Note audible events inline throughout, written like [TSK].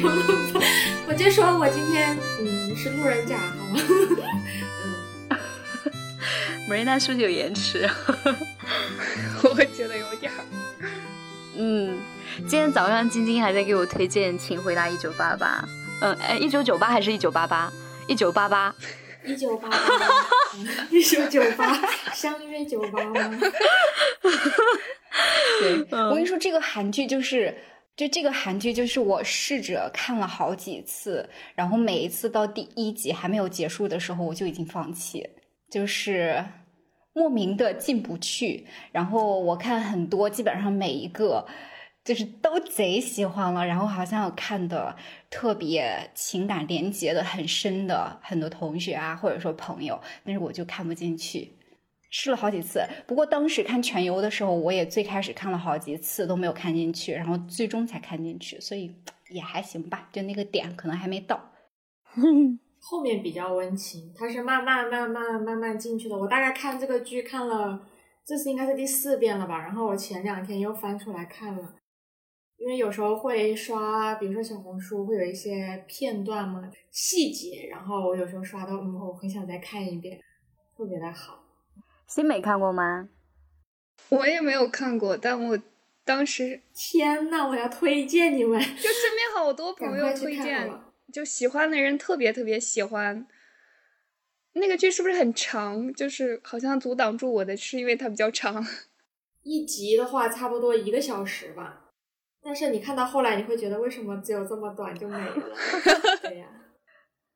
没有了吧？我就说我今天嗯是路人甲，好吗？嗯，梅娜是不是有延迟？[LAUGHS] 我觉得有点儿。嗯，今天早上晶晶还在给我推荐《请回答一九八八》。嗯，哎，一九九八还是一九八八？一九八八。一九八八，一九九八，[LAUGHS] 相约九八吗？对，我跟你说，这个韩剧就是，就这个韩剧就是我试着看了好几次，然后每一次到第一集还没有结束的时候，我就已经放弃，就是莫名的进不去。然后我看很多，基本上每一个。就是都贼喜欢了，然后好像有看的特别情感连接的很深的很多同学啊，或者说朋友，但是我就看不进去，试了好几次。不过当时看全游的时候，我也最开始看了好几次都没有看进去，然后最终才看进去，所以 [TSK] 也还行吧，就那个点可能还没到。[LAUGHS] 后面比较温情，它是慢慢慢慢慢慢进去的。我大概看这个剧看了，这次应该是第四遍了吧，然后我前两天又翻出来看了。因为有时候会刷，比如说小红书会有一些片段嘛，细节，然后我有时候刷到，嗯，我很想再看一遍，特别的好。新美看过吗？我也没有看过，但我当时天呐，我要推荐你们，就身边好多朋友推荐，就喜欢的人特别特别喜欢。那个剧是不是很长？就是好像阻挡住我的是因为它比较长，一集的话差不多一个小时吧。但是你看到后来，你会觉得为什么只有这么短就没了？[LAUGHS] 对呀，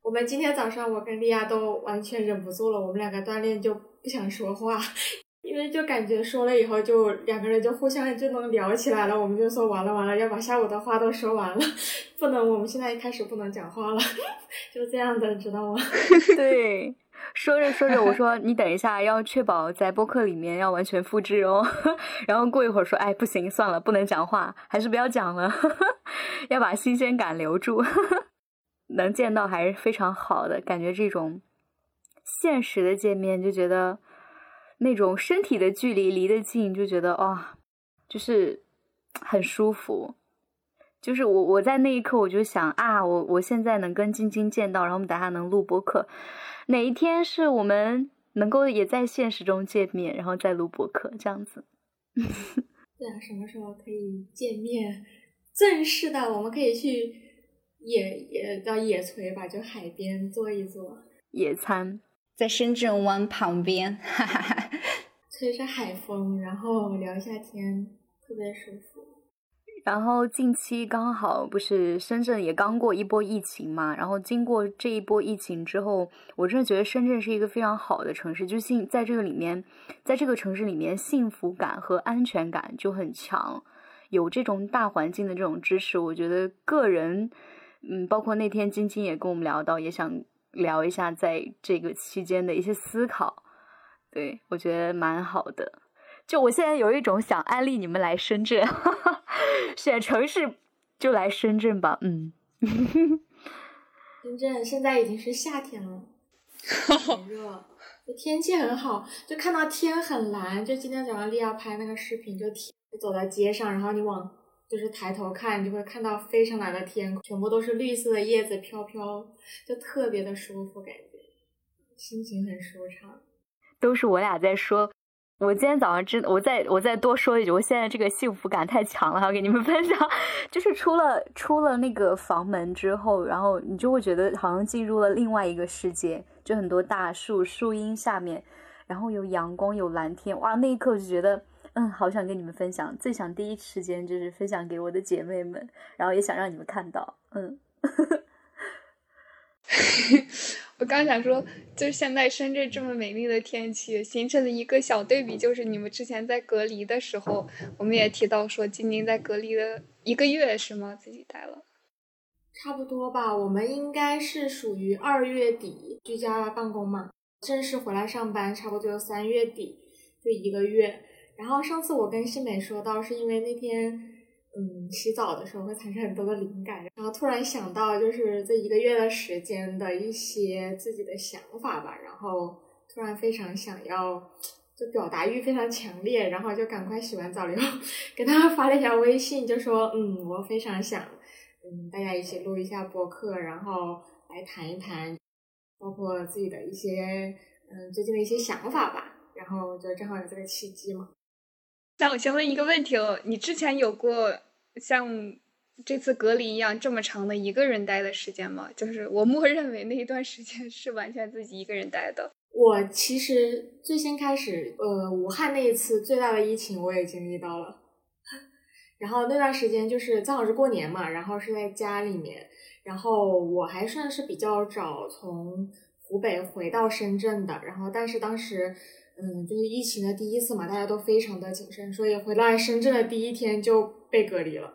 我们今天早上我跟莉亚都完全忍不住了，我们两个锻炼就不想说话，[LAUGHS] 因为就感觉说了以后就两个人就互相就能聊起来了。我们就说完了完了，要把下午的话都说完了，[LAUGHS] 不能我们现在开始不能讲话了，[LAUGHS] 就这样的，知道吗？对。说着说着，我说你等一下，要确保在播客里面要完全复制哦。然后过一会儿说，哎，不行，算了，不能讲话，还是不要讲了，要把新鲜感留住。能见到还是非常好的，感觉这种现实的见面就觉得那种身体的距离离得近，就觉得哇，就是很舒服。就是我我在那一刻我就想啊，我我现在能跟晶晶见到，然后我们等下能录播客。哪一天是我们能够也在现实中见面，然后再录播客这样子？[LAUGHS] 对啊，什么时候可以见面？正式的，我们可以去野野叫野炊吧，就海边坐一坐，野餐，在深圳湾旁边，吹着海风，然后聊一下天，特别舒服。然后近期刚好不是深圳也刚过一波疫情嘛，然后经过这一波疫情之后，我真的觉得深圳是一个非常好的城市，就幸在这个里面，在这个城市里面，幸福感和安全感就很强，有这种大环境的这种支持，我觉得个人，嗯，包括那天晶晶也跟我们聊到，也想聊一下在这个期间的一些思考，对我觉得蛮好的。就我现在有一种想安利你们来深圳，[LAUGHS] 选城市就来深圳吧。嗯，[LAUGHS] 深圳现在已经是夏天了，[LAUGHS] 很热，天气很好，就看到天很蓝。就今天早上丽亚拍那个视频，就天走在街上，然后你往就是抬头看，你就会看到非常蓝的天空，全部都是绿色的叶子飘飘，就特别的舒服，感觉心情很舒畅。都是我俩在说。我今天早上真，我再我再多说一句，我现在这个幸福感太强了，要给你们分享。[LAUGHS] 就是出了出了那个房门之后，然后你就会觉得好像进入了另外一个世界，就很多大树树荫下面，然后有阳光有蓝天，哇，那一刻就觉得，嗯，好想跟你们分享，最想第一时间就是分享给我的姐妹们，然后也想让你们看到，嗯。[LAUGHS] 我刚想说，就是现在深圳这么美丽的天气，形成了一个小对比，就是你们之前在隔离的时候，我们也提到说，今年在隔离的一个月是吗？自己待了，差不多吧。我们应该是属于二月底居家办公嘛，正式回来上班，差不多就三月底，就一个月。然后上次我跟新美说到，是因为那天。嗯，洗澡的时候会产生很多的灵感，然后突然想到就是这一个月的时间的一些自己的想法吧，然后突然非常想要，就表达欲非常强烈，然后就赶快洗完澡以后给他发了一条微信，就说嗯，我非常想，嗯，大家一起录一下播客，然后来谈一谈，包括自己的一些嗯最近的一些想法吧。然后就正好有这个契机嘛。那我先问一个问题哦，你之前有过像这次隔离一样这么长的一个人待的时间吗？就是我默认为那一段时间是完全自己一个人待的。我其实最先开始，呃，武汉那一次最大的疫情我也经历到了，然后那段时间就是正好是过年嘛，然后是在家里面，然后我还算是比较早从湖北回到深圳的，然后但是当时，嗯，就是疫情的第一次嘛，大家都非常的谨慎，所以回来深圳的第一天就被隔离了，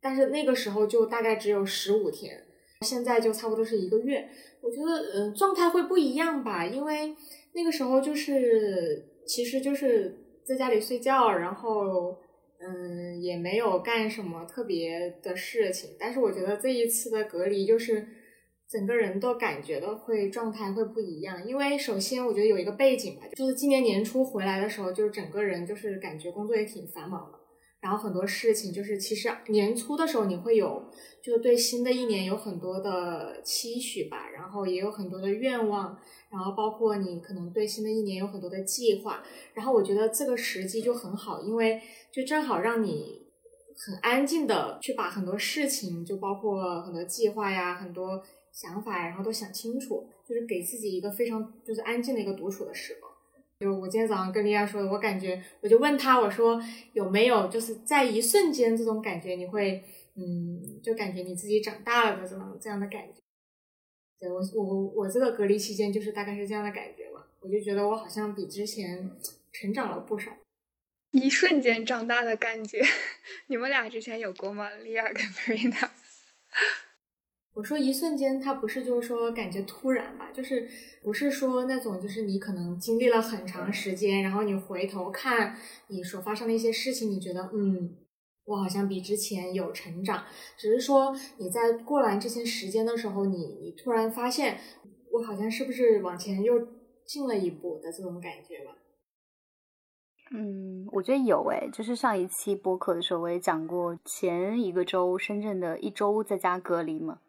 但是那个时候就大概只有十五天，现在就差不多是一个月。我觉得，嗯，状态会不一样吧，因为那个时候就是，其实就是在家里睡觉，然后，嗯，也没有干什么特别的事情。但是我觉得这一次的隔离，就是整个人都感觉到会状态会不一样。因为首先我觉得有一个背景吧，就是今年年初回来的时候，就是整个人就是感觉工作也挺繁忙的。然后很多事情就是，其实年初的时候你会有，就是对新的一年有很多的期许吧，然后也有很多的愿望，然后包括你可能对新的一年有很多的计划。然后我觉得这个时机就很好，因为就正好让你很安静的去把很多事情，就包括很多计划呀、很多想法，然后都想清楚，就是给自己一个非常就是安静的一个独处的时光。就我今天早上跟莉亚说的，我感觉我就问他，我说有没有就是在一瞬间这种感觉，你会嗯，就感觉你自己长大了的这种这样的感觉。对我我我这个隔离期间就是大概是这样的感觉吧，我就觉得我好像比之前成长了不少，一瞬间长大的感觉。[LAUGHS] 你们俩之前有过吗？莉亚跟 Marina？我说一瞬间，它不是就是说感觉突然吧，就是不是说那种就是你可能经历了很长时间，然后你回头看你所发生的一些事情，你觉得嗯，我好像比之前有成长，只是说你在过完这些时间的时候，你你突然发现我好像是不是往前又进了一步的这种感觉吧？嗯，我觉得有诶，就是上一期播客的时候我也讲过，前一个周深圳的一周在家隔离嘛。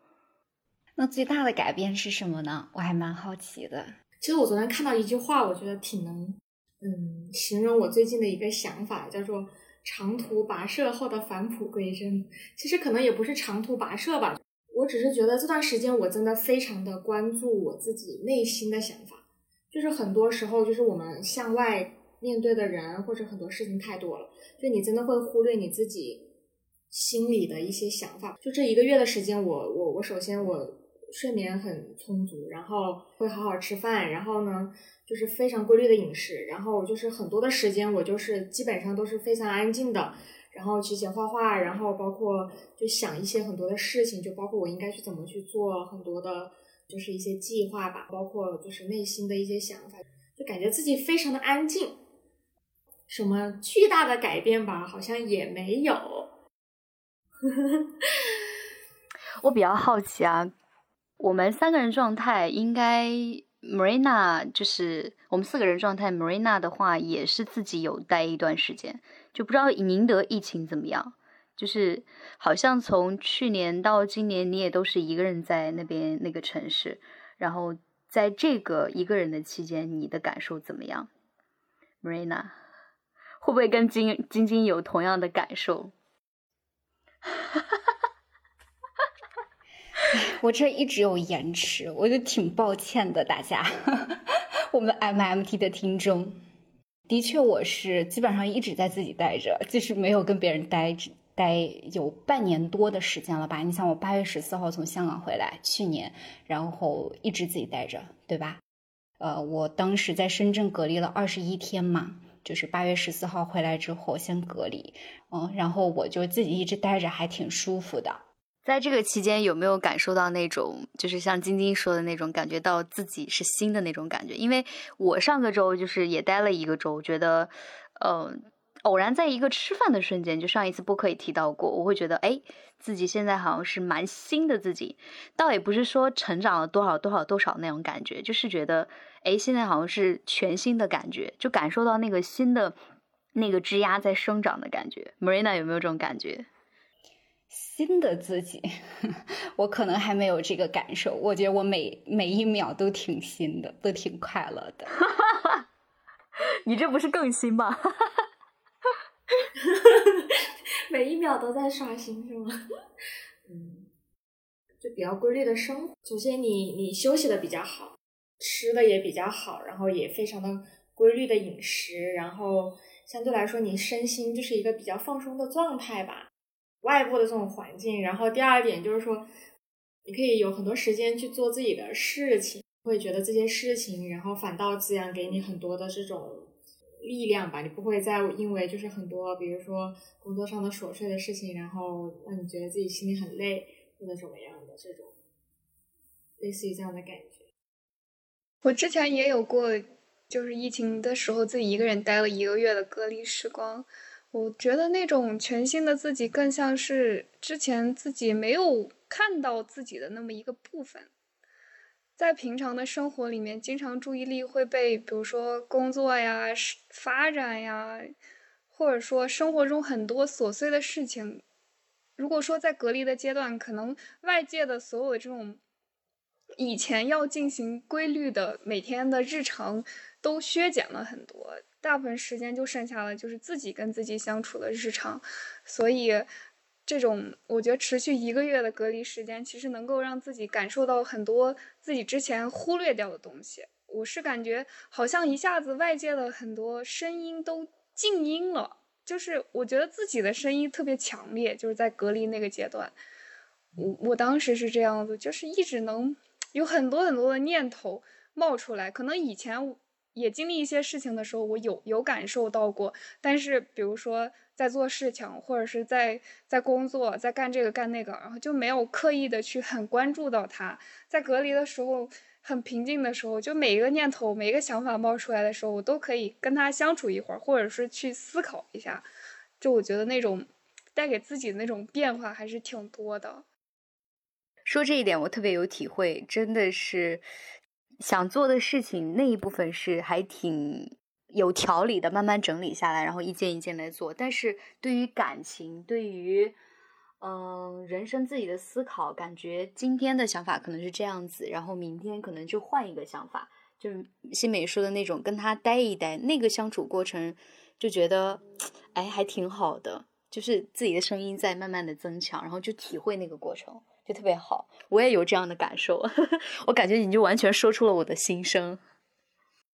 那最大的改变是什么呢？我还蛮好奇的。其实我昨天看到一句话，我觉得挺能，嗯，形容我最近的一个想法，叫做“长途跋涉后的返璞归真”。其实可能也不是长途跋涉吧，我只是觉得这段时间我真的非常的关注我自己内心的想法。就是很多时候，就是我们向外面对的人或者很多事情太多了，就你真的会忽略你自己心里的一些想法。就这一个月的时间，我我我首先我。睡眠很充足，然后会好好吃饭，然后呢，就是非常规律的饮食，然后就是很多的时间，我就是基本上都是非常安静的，然后去写画画，然后包括就想一些很多的事情，就包括我应该去怎么去做很多的，就是一些计划吧，包括就是内心的一些想法，就感觉自己非常的安静，什么巨大的改变吧，好像也没有。[LAUGHS] 我比较好奇啊。我们三个人状态应该，Marina 就是我们四个人状态，Marina 的话也是自己有待一段时间，就不知道宁德疫情怎么样。就是好像从去年到今年，你也都是一个人在那边那个城市，然后在这个一个人的期间，你的感受怎么样？Marina 会不会跟晶晶晶有同样的感受？哈 [LAUGHS] 哈 [LAUGHS] 我这一直有延迟，我就挺抱歉的，大家，[LAUGHS] 我们 MMT 的听众，的确我是基本上一直在自己待着，就是没有跟别人待待有半年多的时间了吧？你想我八月十四号从香港回来，去年，然后一直自己待着，对吧？呃，我当时在深圳隔离了二十一天嘛，就是八月十四号回来之后先隔离，嗯，然后我就自己一直待着，还挺舒服的。在这个期间，有没有感受到那种，就是像晶晶说的那种，感觉到自己是新的那种感觉？因为我上个周就是也待了一个周，觉得，嗯，偶然在一个吃饭的瞬间，就上一次播客也提到过，我会觉得，哎，自己现在好像是蛮新的自己，倒也不是说成长了多少多少多少那种感觉，就是觉得，哎，现在好像是全新的感觉，就感受到那个新的那个枝丫在生长的感觉。Marina 有没有这种感觉？新的自己，[LAUGHS] 我可能还没有这个感受。我觉得我每每一秒都挺新的，都挺快乐的。[LAUGHS] 你这不是更新吗？[LAUGHS] 每一秒都在刷新是吗？嗯，就比较规律的生活。首先，你你休息的比较好，吃的也比较好，然后也非常的规律的饮食，然后相对来说，你身心就是一个比较放松的状态吧。外部的这种环境，然后第二点就是说，你可以有很多时间去做自己的事情，会觉得这些事情，然后反倒滋养给你很多的这种。力量吧，你不会再因为就是很多，比如说工作上的琐碎的事情，然后让你觉得自己心里很累或者怎么样的这种，类似于这样的感觉。我之前也有过，就是疫情的时候自己一个人待了一个月的隔离时光，我觉得那种全新的自己更像是之前自己没有看到自己的那么一个部分。在平常的生活里面，经常注意力会被，比如说工作呀、发展呀，或者说生活中很多琐碎的事情。如果说在隔离的阶段，可能外界的所有这种以前要进行规律的每天的日常都削减了很多，大部分时间就剩下了就是自己跟自己相处的日常，所以。这种我觉得持续一个月的隔离时间，其实能够让自己感受到很多自己之前忽略掉的东西。我是感觉好像一下子外界的很多声音都静音了，就是我觉得自己的声音特别强烈，就是在隔离那个阶段，我我当时是这样子，就是一直能 [TSK] 有很多很多的念头冒出来，可能以前也经历一些事情的时候，我有有感受到过，但是比如说。在做事情，或者是在在工作，在干这个干那个，然后就没有刻意的去很关注到他。在隔离的时候，很平静的时候，就每一个念头、每一个想法冒出来的时候，我都可以跟他相处一会儿，或者是去思考一下。就我觉得那种带给自己的那种变化还是挺多的。说这一点，我特别有体会，真的是想做的事情那一部分是还挺。有条理的慢慢整理下来，然后一件一件来做。但是对于感情，对于嗯人生自己的思考，感觉今天的想法可能是这样子，然后明天可能就换一个想法。就新美说的那种，跟他待一待，那个相处过程，就觉得哎还挺好的。就是自己的声音在慢慢的增强，然后就体会那个过程，就特别好。我也有这样的感受，[LAUGHS] 我感觉你就完全说出了我的心声。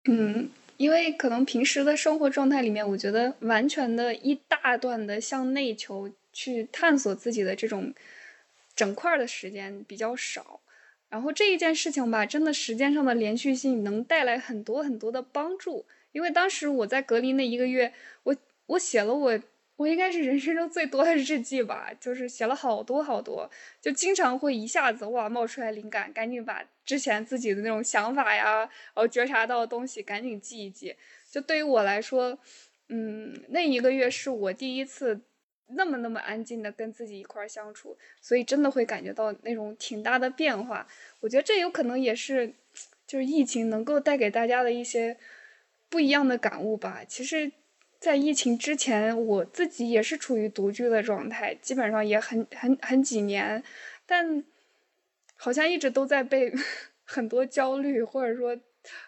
嗯。因为可能平时的生活状态里面，我觉得完全的一大段的向内求去探索自己的这种整块的时间比较少，然后这一件事情吧，真的时间上的连续性能带来很多很多的帮助。因为当时我在隔离那一个月，我我写了我。我应该是人生中最多的日记吧，就是写了好多好多，就经常会一下子哇冒出来灵感，赶紧把之前自己的那种想法呀，然后觉察到的东西赶紧记一记。就对于我来说，嗯，那一个月是我第一次那么那么安静的跟自己一块儿相处，所以真的会感觉到那种挺大的变化。我觉得这有可能也是，就是疫情能够带给大家的一些不一样的感悟吧。其实。在疫情之前，我自己也是处于独居的状态，基本上也很很很几年，但好像一直都在被 [LAUGHS] 很多焦虑或者说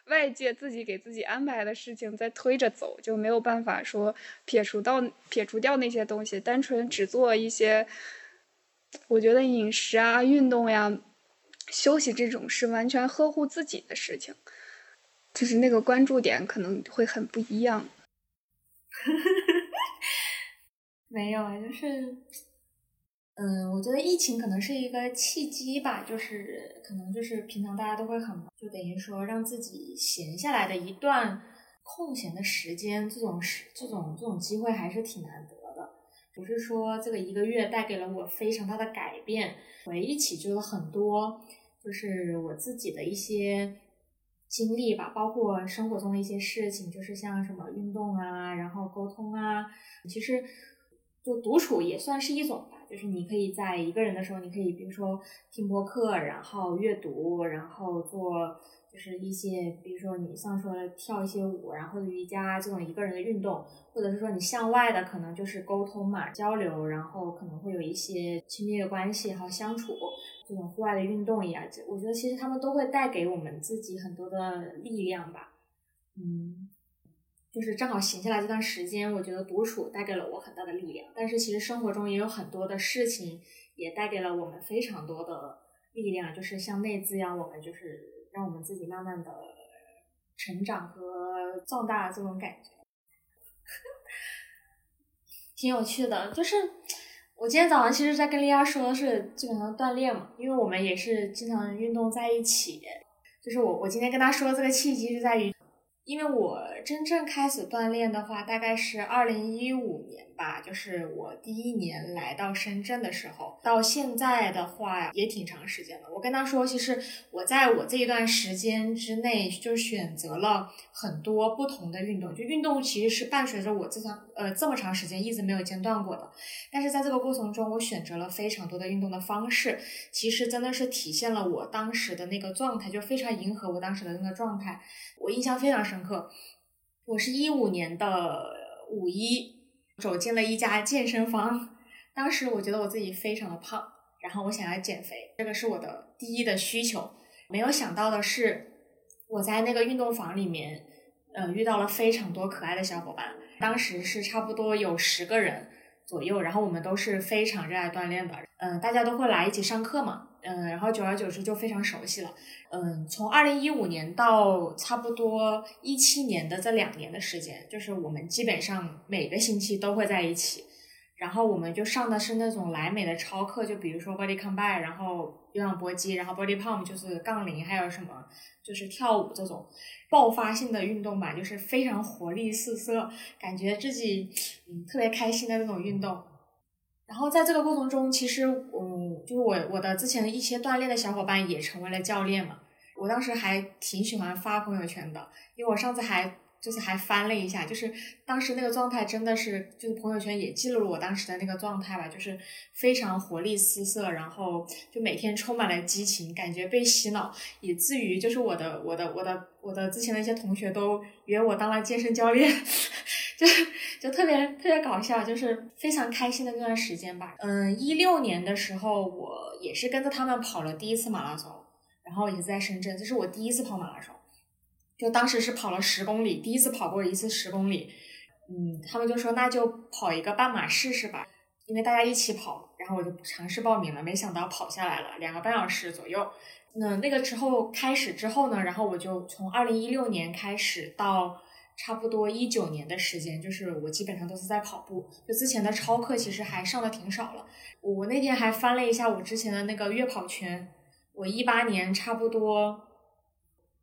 外界自己给自己安排的事情在推着走，就没有办法说撇除到撇除掉那些东西，单纯只做一些，我觉得饮食啊、运动呀、休息这种是完全呵护自己的事情，就是那个关注点可能会很不一样。[LAUGHS] 没有啊，就是，嗯，我觉得疫情可能是一个契机吧，就是可能就是平常大家都会很忙，就等于说让自己闲下来的一段空闲的时间，这种时这种这种机会还是挺难得的。不是说这个一个月带给了我非常大的改变，回忆起就是很多，就是我自己的一些。经历吧，包括生活中的一些事情，就是像什么运动啊，然后沟通啊，其实就独处也算是一种吧。就是你可以在一个人的时候，你可以比如说听播客，然后阅读，然后做就是一些，比如说你像说跳一些舞，然后瑜伽这种一个人的运动，或者是说你向外的可能就是沟通嘛、交流，然后可能会有一些亲密的关系还有相处，这种户外的运动呀，我觉得其实他们都会带给我们自己很多的力量吧。嗯，就是正好闲下来这段时间，我觉得独处带给了我很大的力量，但是其实生活中也有很多的事情也带给了我们非常多的力量，就是向内滋养我们，就是。让我们自己慢慢的成长和壮大这种感觉，[LAUGHS] 挺有趣的。就是我今天早上其实，在跟莉亚说的是基本上锻炼嘛，因为我们也是经常运动在一起。就是我我今天跟她说的这个契机是在于。因为我真正开始锻炼的话，大概是二零一五年吧，就是我第一年来到深圳的时候，到现在的话也挺长时间了。我跟他说，其实我在我这一段时间之内，就选择了很多不同的运动，就运动其实是伴随着我这长呃这么长时间一直没有间断过的。但是在这个过程中，我选择了非常多的运动的方式，其实真的是体现了我当时的那个状态，就非常迎合我当时的那个状态。我印象非常深刻，我是一五年的五一走进了一家健身房，当时我觉得我自己非常的胖，然后我想要减肥，这个是我的第一的需求。没有想到的是，我在那个运动房里面，呃，遇到了非常多可爱的小伙伴，当时是差不多有十个人左右，然后我们都是非常热爱锻炼的，嗯，大家都会来一起上课嘛。嗯，然后久而久之就非常熟悉了。嗯，从二零一五年到差不多一七年的这两年的时间，就是我们基本上每个星期都会在一起。然后我们就上的是那种莱美的超课，就比如说 body combat，然后有氧搏击，然后 body pump 就是杠铃，还有什么就是跳舞这种爆发性的运动吧，就是非常活力四射，感觉自己嗯特别开心的那种运动。然后在这个过程中，其实，嗯，就是我我的之前的一些锻炼的小伙伴也成为了教练嘛。我当时还挺喜欢发朋友圈的，因为我上次还就是还翻了一下，就是当时那个状态真的是，就是朋友圈也记录了我当时的那个状态吧，就是非常活力四射，然后就每天充满了激情，感觉被洗脑，以至于就是我的我的我的我的之前的一些同学都约我当了健身教练。[LAUGHS] 就就特别特别搞笑，就是非常开心的那段时间吧。嗯，一六年的时候，我也是跟着他们跑了第一次马拉松，然后也是在深圳，这是我第一次跑马拉松。就当时是跑了十公里，第一次跑过一次十公里。嗯，他们就说那就跑一个半马试试吧，因为大家一起跑，然后我就尝试报名了，没想到跑下来了两个半小时左右。那那个之后开始之后呢，然后我就从二零一六年开始到。差不多一九年的时间，就是我基本上都是在跑步。就之前的超课其实还上的挺少了。我那天还翻了一下我之前的那个月跑圈，我一八年差不多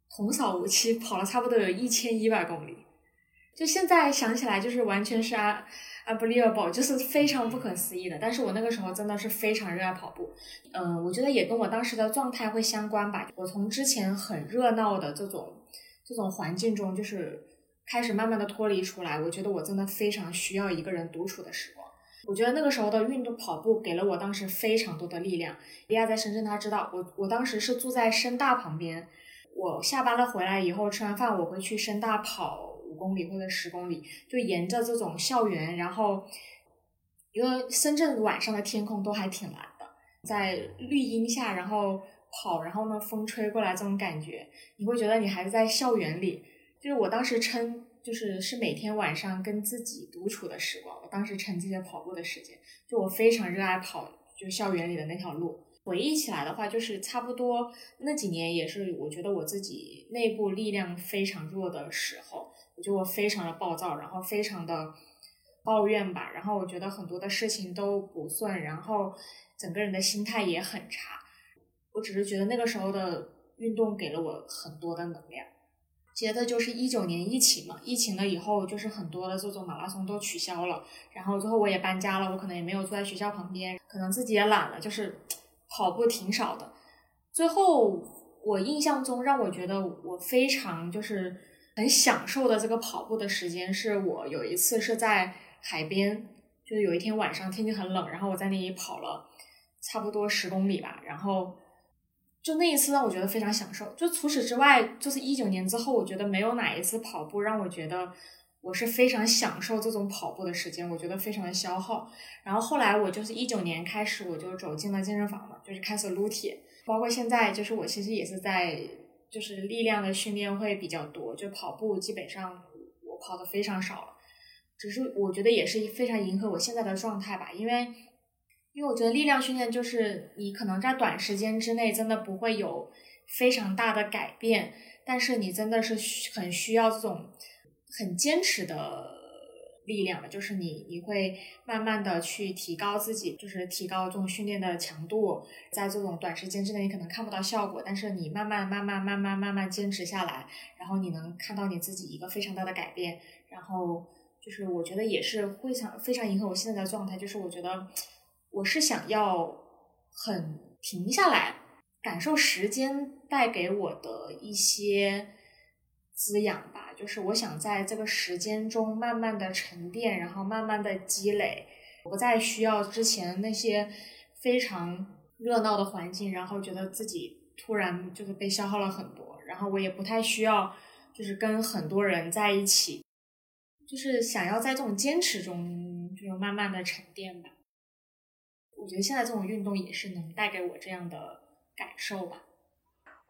横扫无期，跑了差不多有一千一百公里。就现在想起来，就是完全是 unbelievable，就是非常不可思议的。但是我那个时候真的是非常热爱跑步。嗯，我觉得也跟我当时的状态会相关吧。我从之前很热闹的这种这种环境中，就是。开始慢慢的脱离出来，我觉得我真的非常需要一个人独处的时光。我觉得那个时候的运动跑步给了我当时非常多的力量。李亚在深圳，他知道我，我当时是住在深大旁边。我下班了回来以后，吃完饭我会去深大跑五公里或者十公里，就沿着这种校园，然后因为深圳晚上的天空都还挺蓝的，在绿荫下然后跑，然后呢风吹过来这种感觉，你会觉得你还是在校园里。就是我当时称，就是是每天晚上跟自己独处的时光。我当时称这些跑步的时间，就我非常热爱跑，就校园里的那条路。回忆起来的话，就是差不多那几年也是我觉得我自己内部力量非常弱的时候。我觉得我非常的暴躁，然后非常的抱怨吧，然后我觉得很多的事情都不顺，然后整个人的心态也很差。我只是觉得那个时候的运动给了我很多的能量。接着就是一九年疫情嘛，疫情了以后，就是很多的这种马拉松都取消了，然后最后我也搬家了，我可能也没有住在学校旁边，可能自己也懒了，就是跑步挺少的。最后我印象中让我觉得我非常就是很享受的这个跑步的时间，是我有一次是在海边，就是有一天晚上天气很冷，然后我在那里跑了差不多十公里吧，然后。就那一次让我觉得非常享受。就除此之外，就是一九年之后，我觉得没有哪一次跑步让我觉得我是非常享受这种跑步的时间，我觉得非常的消耗。然后后来我就是一九年开始，我就走进了健身房嘛，就是开始撸铁，包括现在就是我其实也是在就是力量的训练会比较多，就跑步基本上我跑的非常少了。只是我觉得也是非常迎合我现在的状态吧，因为因为我觉得力量训练就是你可能在短时间之内真的不会有非常大的改变，但是你真的是很需要这种很坚持的力量，就是你你会慢慢的去提高自己，就是提高这种训练的强度，在这种短时间之内你可能看不到效果，但是你慢慢慢慢慢慢慢慢坚持下来，然后你能看到你自己一个非常大的改变，然后。就是我觉得也是非常非常迎合我现在的状态，就是我觉得我是想要很停下来，感受时间带给我的一些滋养吧。就是我想在这个时间中慢慢的沉淀，然后慢慢的积累，不再需要之前那些非常热闹的环境，然后觉得自己突然就是被消耗了很多，然后我也不太需要就是跟很多人在一起。就是想要在这种坚持中，就是慢慢的沉淀吧。我觉得现在这种运动也是能带给我这样的感受吧。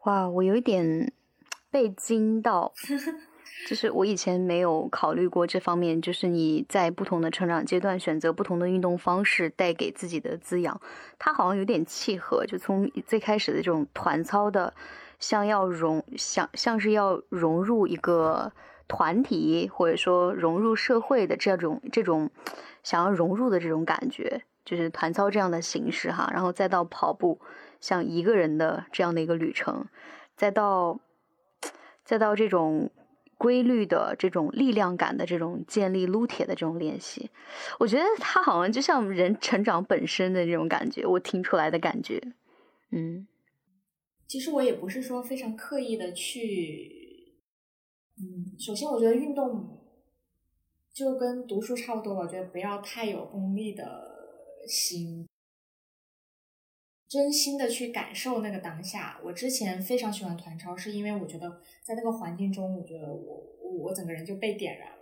哇，我有一点 [TSK] 被惊到，[LAUGHS] 就是我以前没有考虑过这方面。就是你在不同的成长阶段选择不同的运动方式，带给自己的滋养，它好像有点契合。就从最开始的这种团操的，像要融，像像是要融入一个。团体或者说融入社会的这种这种想要融入的这种感觉，就是团操这样的形式哈，然后再到跑步，像一个人的这样的一个旅程，再到再到这种规律的这种力量感的这种建立撸铁的这种练习，我觉得它好像就像人成长本身的这种感觉，我听出来的感觉，嗯，其实我也不是说非常刻意的去。嗯，首先我觉得运动就跟读书差不多吧，我觉得不要太有功利的心，真心的去感受那个当下。我之前非常喜欢团超，是因为我觉得在那个环境中，我觉得我我我整个人就被点燃了。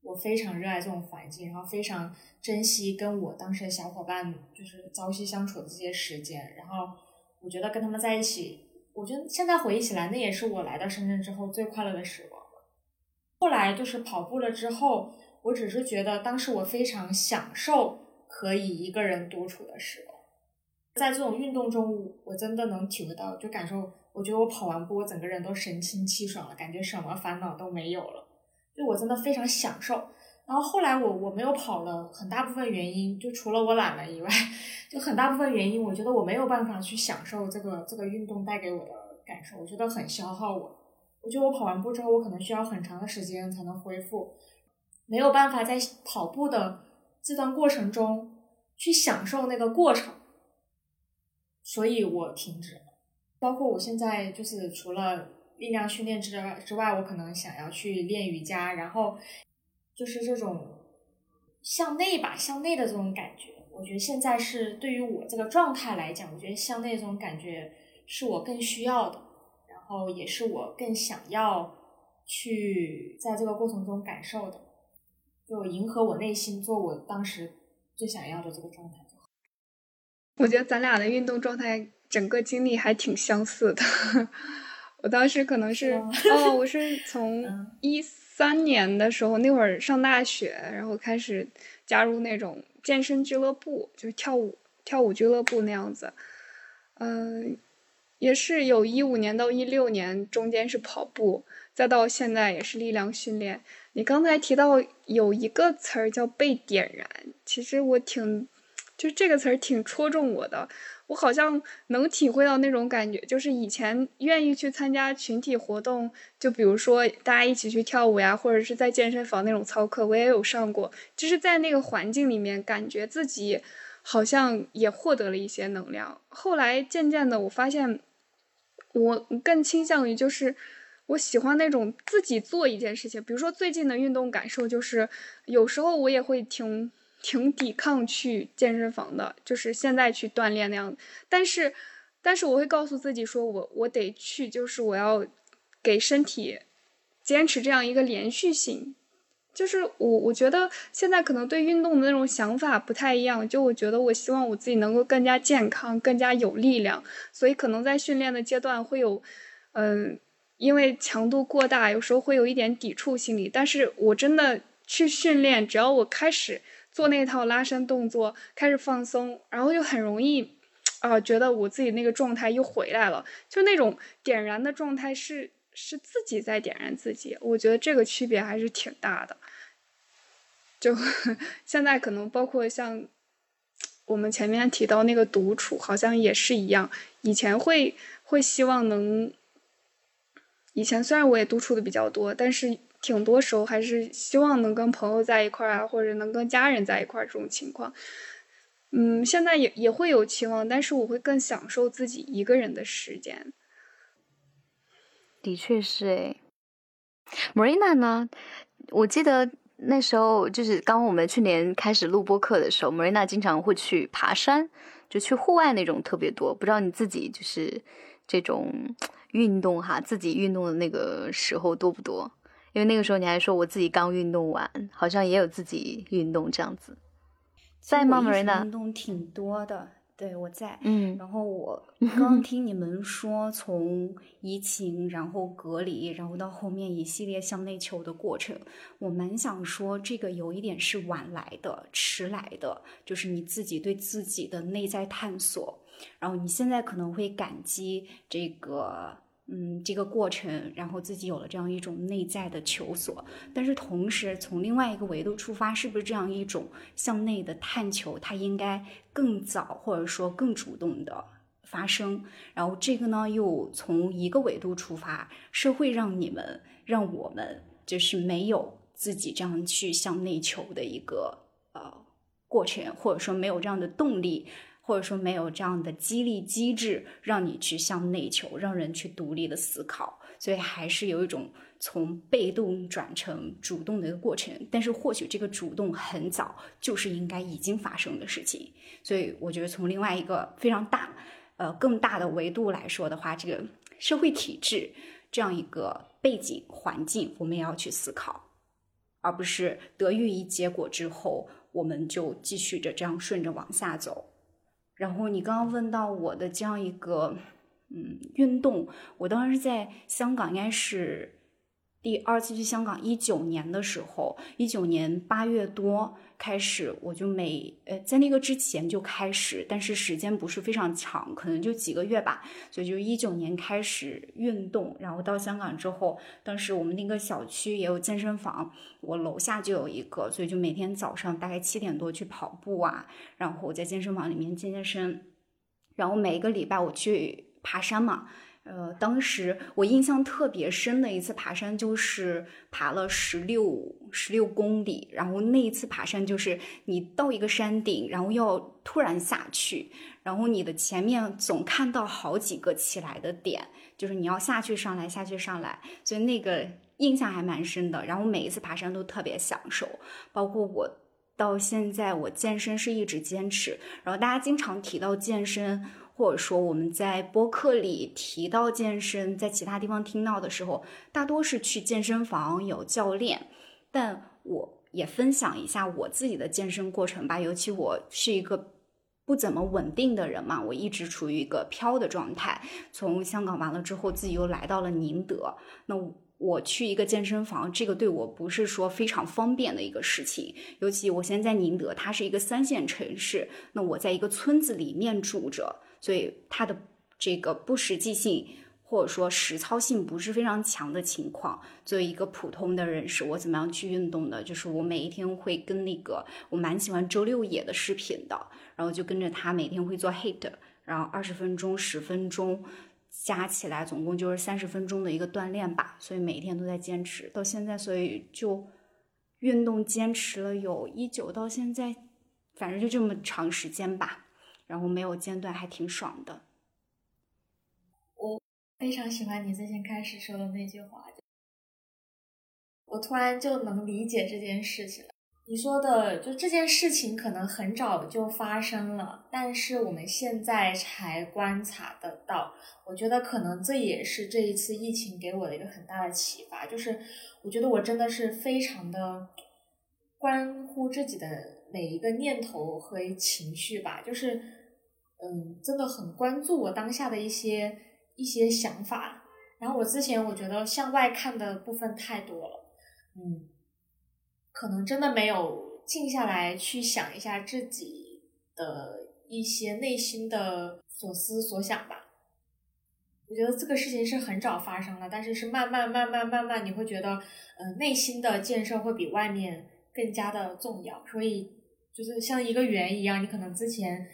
我非常热爱这种环境，然后非常珍惜跟我当时的小伙伴就是朝夕相处的这些时间，然后我觉得跟他们在一起。我觉得现在回忆起来，那也是我来到深圳之后最快乐的时光后来就是跑步了之后，我只是觉得当时我非常享受可以一个人独处的时光。在这种运动中，我真的能体会到，就感受，我觉得我跑完步，我整个人都神清气爽了，感觉什么烦恼都没有了。就我真的非常享受。然后后来我我没有跑了，很大部分原因就除了我懒了以外，就很大部分原因，我觉得我没有办法去享受这个这个运动带给我的感受，我觉得很消耗我。我觉得我跑完步之后，我可能需要很长的时间才能恢复，没有办法在跑步的这段过程中去享受那个过程，所以我停止了。包括我现在就是除了力量训练之之外，我可能想要去练瑜伽，然后。就是这种向内吧，向内的这种感觉，我觉得现在是对于我这个状态来讲，我觉得向内这种感觉是我更需要的，然后也是我更想要去在这个过程中感受的，就迎合我内心，做我当时最想要的这个状态。我觉得咱俩的运动状态整个经历还挺相似的，[LAUGHS] 我当时可能是哦，我是从一。三年的时候，那会儿上大学，然后开始加入那种健身俱乐部，就是跳舞跳舞俱乐部那样子。嗯，也是有一五年到一六年，中间是跑步，再到现在也是力量训练。你刚才提到有一个词儿叫被点燃，其实我挺，就这个词儿挺戳中我的。我好像能体会到那种感觉，就是以前愿意去参加群体活动，就比如说大家一起去跳舞呀，或者是在健身房那种操课，我也有上过。就是在那个环境里面，感觉自己好像也获得了一些能量。后来渐渐的，我发现我更倾向于就是我喜欢那种自己做一件事情。比如说最近的运动感受就是，有时候我也会挺。挺抵抗去健身房的，就是现在去锻炼那样。但是，但是我会告诉自己说，我我得去，就是我要给身体坚持这样一个连续性。就是我我觉得现在可能对运动的那种想法不太一样，就我觉得我希望我自己能够更加健康，更加有力量，所以可能在训练的阶段会有，嗯，因为强度过大，有时候会有一点抵触心理。但是我真的去训练，只要我开始做那套拉伸动作，开始放松，然后就很容易，啊，觉得我自己那个状态又回来了，就那种点燃的状态是。是自己在点燃自己，我觉得这个区别还是挺大的。就现在可能包括像我们前面提到那个独处，好像也是一样。以前会会希望能，以前虽然我也独处的比较多，但是挺多时候还是希望能跟朋友在一块儿啊，或者能跟家人在一块儿这种情况。嗯，现在也也会有期望，但是我会更享受自己一个人的时间。的确是诶 m a r i n a 呢？我记得那时候就是刚我们去年开始录播课的时候 m a r i n a 经常会去爬山，就去户外那种特别多。不知道你自己就是这种 [TSK] 运动哈，自己运动的那个时候多不多？因为那个时候你还说我自己刚运动完，好像也有自己运动这样子。在吗 i n a 运动挺多的。对，我在。嗯，然后我刚听你们说，从疫情，然后隔离，然后到后面一系列向内求的过程，我蛮想说，这个有一点是晚来的、迟来的，就是你自己对自己的内在探索，然后你现在可能会感激这个。嗯，这个过程，然后自己有了这样一种内在的求索，但是同时从另外一个维度出发，是不是这样一种向内的探求，它应该更早或者说更主动的发生？然后这个呢，又从一个维度出发，是会让你们，让我们就是没有自己这样去向内求的一个呃过程，或者说没有这样的动力。或者说没有这样的激励机制，让你去向内求，让人去独立的思考，所以还是有一种从被动转成主动的一个过程。但是或许这个主动很早就是应该已经发生的事情。所以我觉得从另外一个非常大、呃更大的维度来说的话，这个社会体制这样一个背景环境，我们也要去思考，而不是得益于结果之后，我们就继续着这样顺着往下走。然后你刚刚问到我的这样一个，嗯，运动，我当时在香港，应该是第二次去香港，一九年的时候，一九年八月多。开始我就每呃在那个之前就开始，但是时间不是非常长，可能就几个月吧。所以就一九年开始运动，然后到香港之后，当时我们那个小区也有健身房，我楼下就有一个，所以就每天早上大概七点多去跑步啊，然后我在健身房里面健健身，然后每一个礼拜我去爬山嘛。呃，当时我印象特别深的一次爬山，就是爬了十六十六公里。然后那一次爬山，就是你到一个山顶，然后要突然下去，然后你的前面总看到好几个起来的点，就是你要下去上来下去上来，所以那个印象还蛮深的。然后每一次爬山都特别享受，包括我到现在我健身是一直坚持。然后大家经常提到健身。或者说我们在播客里提到健身，在其他地方听到的时候，大多是去健身房有教练。但我也分享一下我自己的健身过程吧。尤其我是一个不怎么稳定的人嘛，我一直处于一个飘的状态。从香港完了之后，自己又来到了宁德。那我去一个健身房，这个对我不是说非常方便的一个事情。尤其我现在在宁德，它是一个三线城市，那我在一个村子里面住着。所以它的这个不实际性或者说实操性不是非常强的情况，作为一个普通的人士，我怎么样去运动的？就是我每一天会跟那个我蛮喜欢周六野的视频的，然后就跟着他每天会做 hit，然后二十分钟、十分钟加起来总共就是三十分钟的一个锻炼吧。所以每一天都在坚持到现在，所以就运动坚持了有一九到现在，反正就这么长时间吧。然后没有间断，还挺爽的。我非常喜欢你最先开始说的那句话，我突然就能理解这件事情了。你说的就这件事情可能很早就发生了，但是我们现在才观察得到。我觉得可能这也是这一次疫情给我的一个很大的启发，就是我觉得我真的是非常的关乎自己的每一个念头和情绪吧，就是嗯，真的很关注我当下的一些一些想法。然后我之前我觉得向外看的部分太多了，嗯，可能真的没有静下来去想一下自己的一些内心的所思所想吧。我觉得这个事情是很早发生的，但是是慢慢慢慢慢慢，你会觉得，呃，内心的建设会比外面更加的重要。所以就是像一个圆一样，你可能之前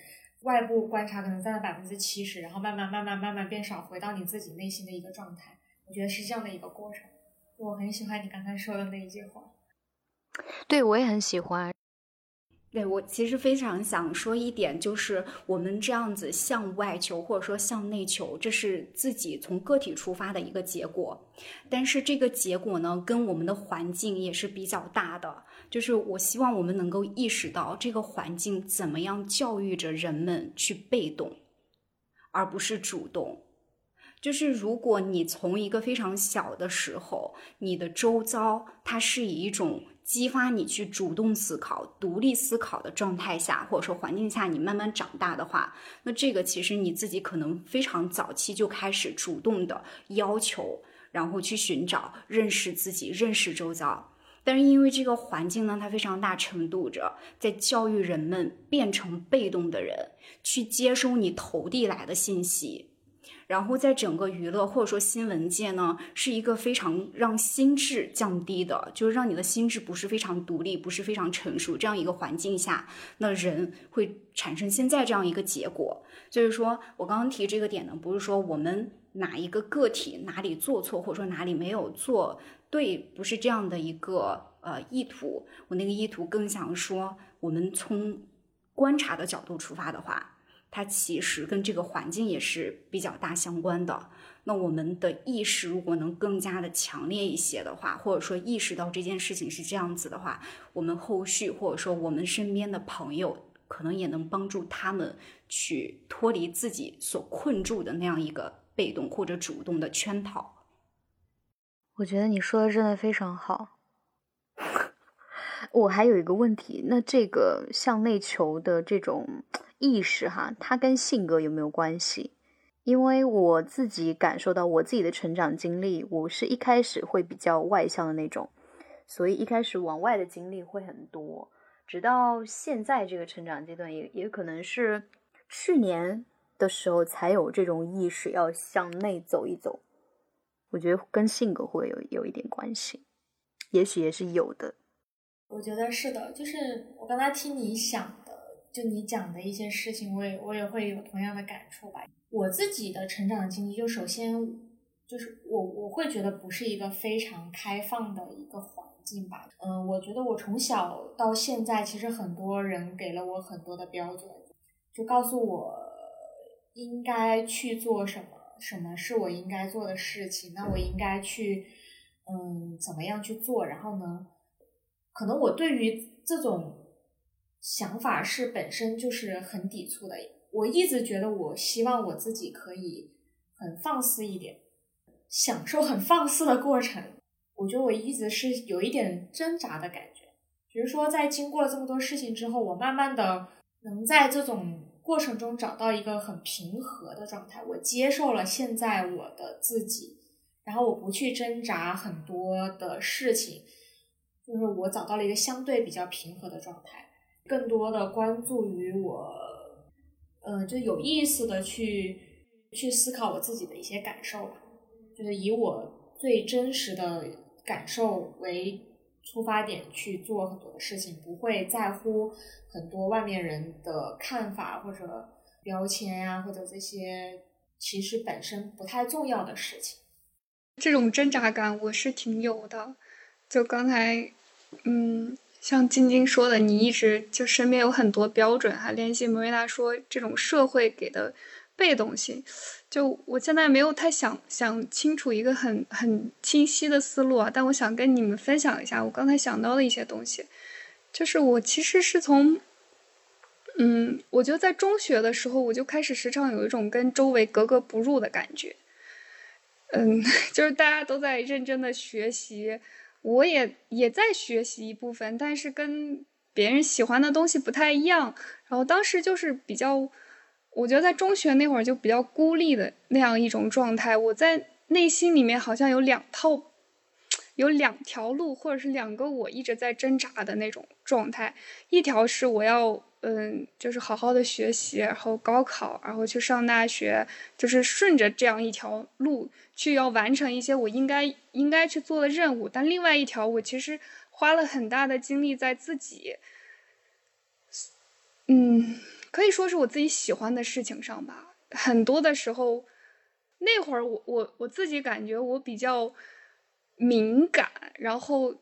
外部观察可能占了百分之七十，然后慢慢慢慢慢慢变少，回到你自己内心的一个状态。我觉得是这样的一个过程。我很喜欢你刚才说的那一句话。对，我也很喜欢。对我其实非常想说一点，就是我们这样子向外求或者说向内求，这是自己从个体出发的一个结果。但是这个结果呢，跟我们的环境也是比较大的。就是我希望我们能够意识到，这个环境怎么样教育着人们去被动，而不是主动。就是如果你从一个非常小的时候，你的周遭它是以一种。激发你去主动思考、独立思考的状态下，或者说环境下，你慢慢长大的话，那这个其实你自己可能非常早期就开始主动的要求，然后去寻找、认识自己、认识周遭。但是因为这个环境呢，它非常大程度着在教育人们变成被动的人，去接收你投递来的信息。然后在整个娱乐或者说新闻界呢，是一个非常让心智降低的，就是让你的心智不是非常独立，不是非常成熟这样一个环境下，那人会产生现在这样一个结果。就是说我刚刚提这个点呢，不是说我们哪一个个体哪里做错，或者说哪里没有做对，不是这样的一个呃意图。我那个意图更想说，我们从观察的角度出发的话。它其实跟这个环境也是比较大相关的。那我们的意识如果能更加的强烈一些的话，或者说意识到这件事情是这样子的话，我们后续或者说我们身边的朋友，可能也能帮助他们去脱离自己所困住的那样一个被动或者主动的圈套。我觉得你说的真的非常好。我还有一个问题，那这个向内求的这种。意识哈，它跟性格有没有关系？因为我自己感受到我自己的成长经历，我是一开始会比较外向的那种，所以一开始往外的经历会很多。直到现在这个成长阶段，也也可能是去年的时候才有这种意识，要向内走一走。我觉得跟性格会有有一点关系，也许也是有的。我觉得是的，就是我刚才听你想的。就你讲的一些事情，我也我也会有同样的感触吧。我自己的成长经历，就首先就是我我会觉得不是一个非常开放的一个环境吧。嗯，我觉得我从小到现在，其实很多人给了我很多的标准，就告诉我应该去做什么，什么是我应该做的事情，那我应该去嗯怎么样去做。然后呢，可能我对于这种。想法是本身就是很抵触的。我一直觉得，我希望我自己可以很放肆一点，享受很放肆的过程。我觉得我一直是有一点挣扎的感觉。比如说，在经过了这么多事情之后，我慢慢的能在这种过程中找到一个很平和的状态。我接受了现在我的自己，然后我不去挣扎很多的事情，就是我找到了一个相对比较平和的状态。更多的关注于我，嗯，就有意思的去去思考我自己的一些感受吧，就是以我最真实的感受为出发点去做很多的事情，不会在乎很多外面人的看法或者标签呀，或者这些其实本身不太重要的事情。这种挣扎感我是挺有的，就刚才，嗯。像晶晶说的，你一直就身边有很多标准，还联系莫瑞娜说这种社会给的被动性，就我现在没有太想想清楚一个很很清晰的思路啊，但我想跟你们分享一下我刚才想到的一些东西，就是我其实是从，嗯，我觉得在中学的时候，我就开始时常有一种跟周围格格不入的感觉。嗯，[LAUGHS] 就是大家都在认真的学习，我也也在学习一部分，但是跟别人喜欢的东西不太一样。然后当时就是比较，我觉得在中学那会儿就比较孤立的那样一种状态。我在内心里面好像有两套。有两条路，或者是两个我一直在挣扎的那种状态。一条是我要，嗯，就是好好的学习，然后高考，然后去上大学，就是顺着这样一条路去要完成一些我应该应该去做的任务。但另外一条，我其实花了很大的精力在自己，嗯，可以说是我自己喜欢的事情上吧。很多的时候，那会儿我我我自己感觉我比较。敏感，然后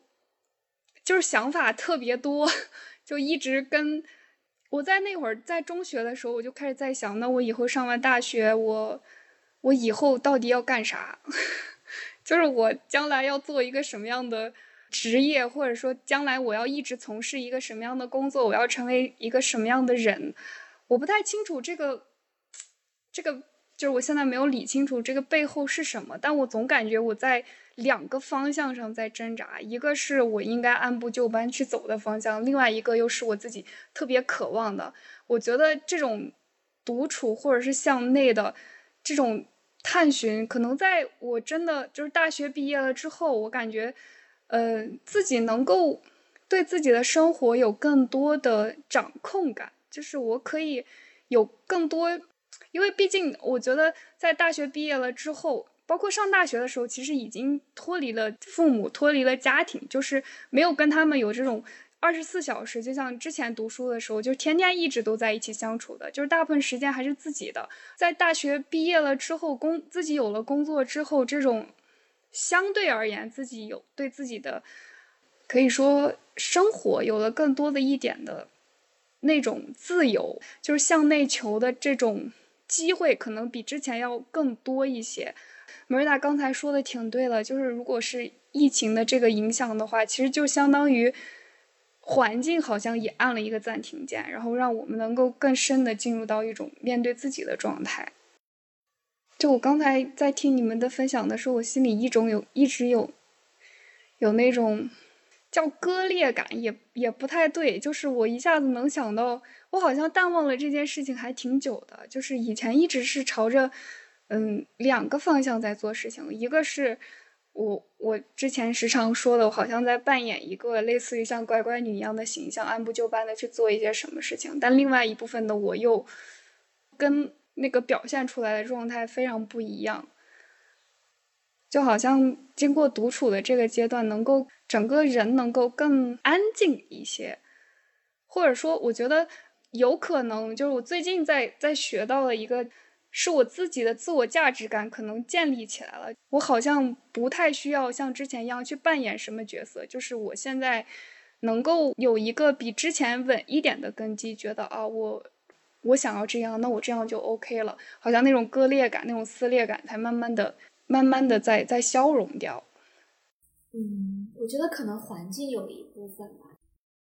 就是想法特别多，就一直跟我在那会儿在中学的时候，我就开始在想，那我以后上完大学，我我以后到底要干啥？[LAUGHS] 就是我将来要做一个什么样的职业，或者说将来我要一直从事一个什么样的工作，我要成为一个什么样的人？我不太清楚这个，这个就是我现在没有理清楚这个背后是什么，但我总感觉我在。两个方向上在挣扎，一个是我应该按部就班去走的方向，另外一个又是我自己特别渴望的。我觉得这种独处或者是向内的这种探寻，可能在我真的就是大学毕业了之后，我感觉，呃，自己能够对自己的生活有更多的掌控感，就是我可以有更多，因为毕竟我觉得在大学毕业了之后。包括上大学的时候，其实已经脱离了父母，脱离了家庭，就是没有跟他们有这种二十四小时，就像之前读书的时候，就天天一直都在一起相处的，就是大部分时间还是自己的。在大学毕业了之后，工自己有了工作之后，这种相对而言自己有对自己的可以说生活有了更多的一点的那种自由，就是向内求的这种机会，可能比之前要更多一些。莫瑞达刚才说的挺对的，就是如果是疫情的这个影响的话，其实就相当于环境好像也按了一个暂停键，然后让我们能够更深的进入到一种面对自己的状态。就我刚才在听你们的分享的时候，我心里一种有一直有有那种叫割裂感，也也不太对，就是我一下子能想到，我好像淡忘了这件事情还挺久的，就是以前一直是朝着。嗯，两个方向在做事情，一个是我我之前时常说的，我好像在扮演一个类似于像乖乖女一样的形象，按部就班的去做一些什么事情。但另外一部分的我又跟那个表现出来的状态非常不一样，就好像经过独处的这个阶段，能够整个人能够更安静一些，或者说，我觉得有可能就是我最近在在学到了一个。是我自己的自我价值感可能建立起来了，我好像不太需要像之前一样去扮演什么角色，就是我现在能够有一个比之前稳一点的根基，觉得啊，我我想要这样，那我这样就 OK 了，好像那种割裂感、那种撕裂感才慢慢的、慢慢的在在消融掉。嗯，我觉得可能环境有一部分吧。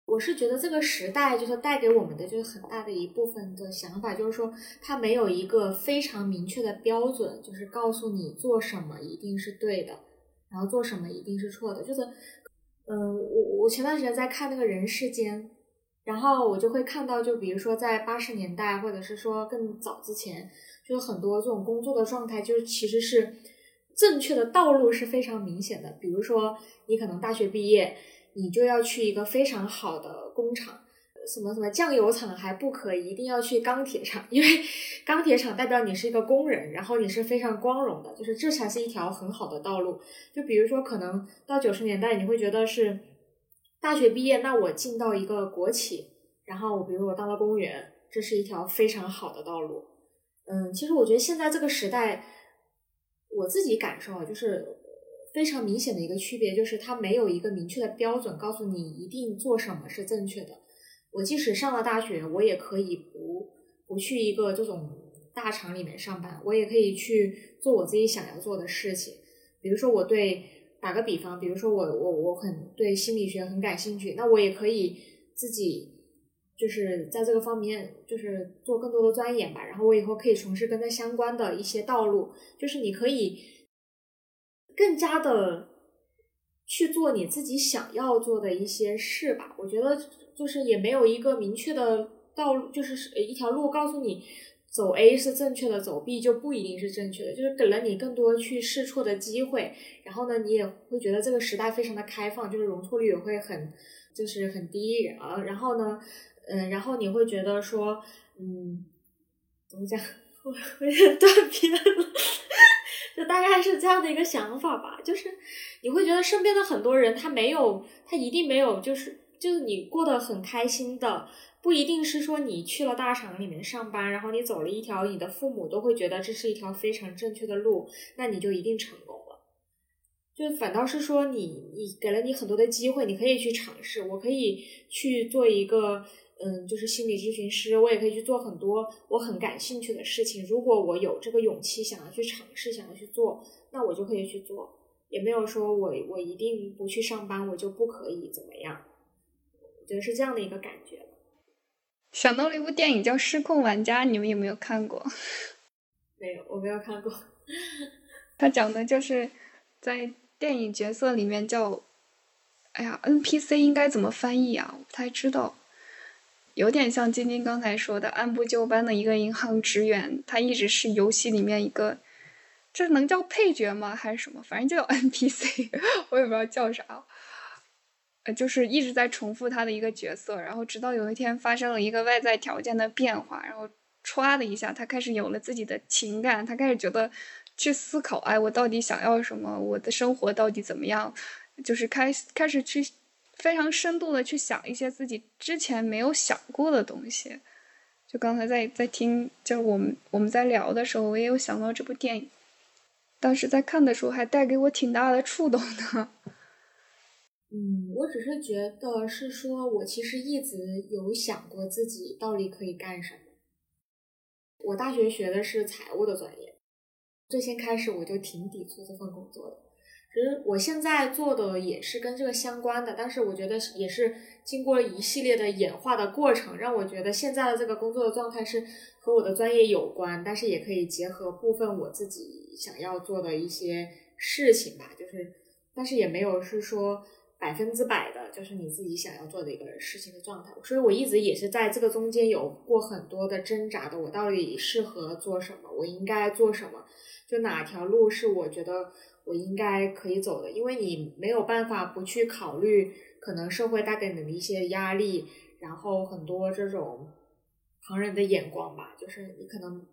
我是觉得这个时代就是带给我们的就是很大的一部分的想法，就是说它没有一个非常明确的标准，就是告诉你做什么一定是对的，然后做什么一定是错的。就是，嗯，我我前段时间在看那个人世间，然后我就会看到，就比如说在八十年代，或者是说更早之前，就是很多这种工作的状态，就是其实是正确的道路是非常明显的。比如说你可能大学毕业。你就要去一个非常好的工厂，什么什么酱油厂还不可以，一定要去钢铁厂，因为 [LAUGHS] 钢铁厂代表你是一个工人，然后你是非常光荣的，就是这才是一条很好的道路。就比如说，可能到九十年代，你会觉得是大学毕业，那我进到一个国企，然后比如我当了公务员，这是一条非常好的道路。嗯，其实我觉得现在这个时代，我自己感受就是。非常明显的一个区别就是，它没有一个明确的标准告诉你一定做什么是正确的。我即使上了大学，我也可以不不去一个这种大厂里面上班，我也可以去做我自己想要做的事情。比如说，我对打个比方，比如说我我我很对心理学很感兴趣，那我也可以自己就是在这个方面就是做更多的钻研吧，然后我以后可以从事跟它相关的一些道路，就是你可以更加的去做你自己想要做的一些事吧。我觉得就是也没有一个明确的道路，就是一条路告诉你。走 A 是正确的，走 B 就不一定是正确的，就是给了你更多去试错的机会。然后呢，你也会觉得这个时代非常的开放，就是容错率也会很，就是很低啊。然后呢，嗯，然后你会觉得说，嗯，怎么讲？我有点断片了，[LAUGHS] 就大概是这样的一个想法吧。就是你会觉得身边的很多人，他没有，他一定没有，就是就是你过得很开心的。不一定是说你去了大厂里面上班，然后你走了一条你的父母都会觉得这是一条非常正确的路，那你就一定成功了。就反倒是说你你给了你很多的机会，你可以去尝试。我可以去做一个嗯，就是心理咨询师，我也可以去做很多我很感兴趣的事情。如果我有这个勇气想要去尝试，想要去做，那我就可以去做。也没有说我我一定不去上班，我就不可以怎么样。我觉得是这样的一个感觉。想到了一部电影叫《失控玩家》，你们有没有看过？[LAUGHS] 没有，我没有看过。[LAUGHS] 他讲的就是在电影角色里面叫，哎呀，NPC 应该怎么翻译啊？我不太知道。有点像晶晶刚才说的，按部就班的一个银行职员，他一直是游戏里面一个，这能叫配角吗？还是什么？反正叫 [LAUGHS] NPC，我也不知道叫啥。呃，就是一直在重复他的一个角色，然后直到有一天发生了一个外在条件的变化，然后歘的一下，他开始有了自己的情感，他开始觉得去思考，哎，我到底想要什么？我的生活到底怎么样？就是开开始去非常深度的去想一些自己之前没有想过的东西。就刚才在在听，就是我们我们在聊的时候，我也有想到这部电影，当时在看的时候还带给我挺大的触动的。[LAUGHS] 嗯，我只是觉得是说，我其实一直有想过自己到底可以干什么。我大学学的是财务的专业，最先开始我就挺抵触这份工作的。其实我现在做的也是跟这个相关的，但是我觉得也是经过一系列的演化的过程，让我觉得现在的这个工作的状态是和我的专业有关，但是也可以结合部分我自己想要做的一些事情吧。就是，但是也没有是说。百分之百的就是你自己想要做的一个事情的状态，所以我一直也是在这个中间有过很多的挣扎的。我到底适合做什么？我应该做什么？就哪条路是我觉得我应该可以走的？因为你没有办法不去考虑可能社会带给你的一些压力，然后很多这种旁人的眼光吧。就是你可能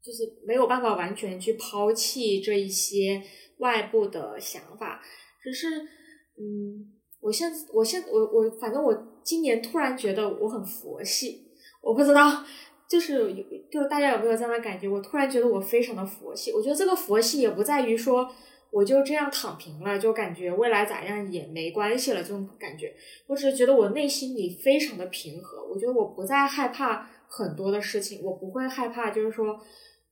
就是没有办法完全去抛弃这一些外部的想法，只是。嗯，我现我现我我反正我今年突然觉得我很佛系，我不知道，就是有就大家有没有这样的感觉？我突然觉得我非常的佛系。我觉得这个佛系也不在于说我就这样躺平了，就感觉未来咋样也没关系了这种感觉。我只是觉得我内心里非常的平和，我觉得我不再害怕很多的事情，我不会害怕，就是说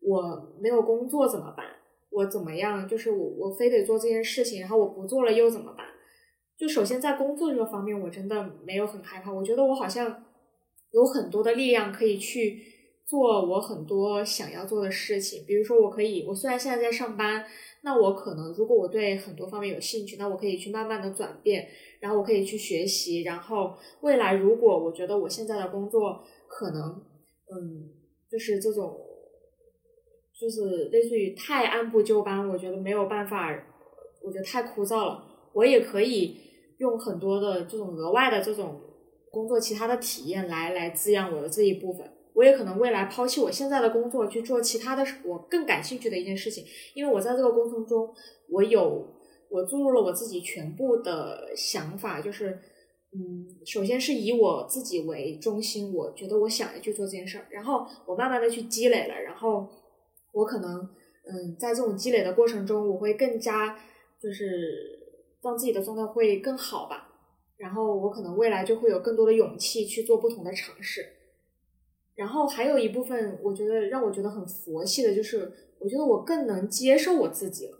我没有工作怎么办？我怎么样？就是我我非得做这件事情，然后我不做了又怎么办？就首先在工作这个方面，我真的没有很害怕。我觉得我好像有很多的力量可以去做我很多想要做的事情。比如说，我可以，我虽然现在在上班，那我可能如果我对很多方面有兴趣，那我可以去慢慢的转变，然后我可以去学习。然后未来如果我觉得我现在的工作可能，嗯，就是这种，就是类似于太按部就班，我觉得没有办法，我觉得太枯燥了，我也可以。用很多的这种额外的这种工作其他的体验来来滋养我的这一部分，我也可能未来抛弃我现在的工作去做其他的我更感兴趣的一件事情，因为我在这个过程中，我有我注入了我自己全部的想法，就是嗯，首先是以我自己为中心，我觉得我想要去做这件事儿，然后我慢慢的去积累了，然后我可能嗯，在这种积累的过程中，我会更加就是。让自己的状态会更好吧，然后我可能未来就会有更多的勇气去做不同的尝试。然后还有一部分，我觉得让我觉得很佛系的，就是我觉得我更能接受我自己了。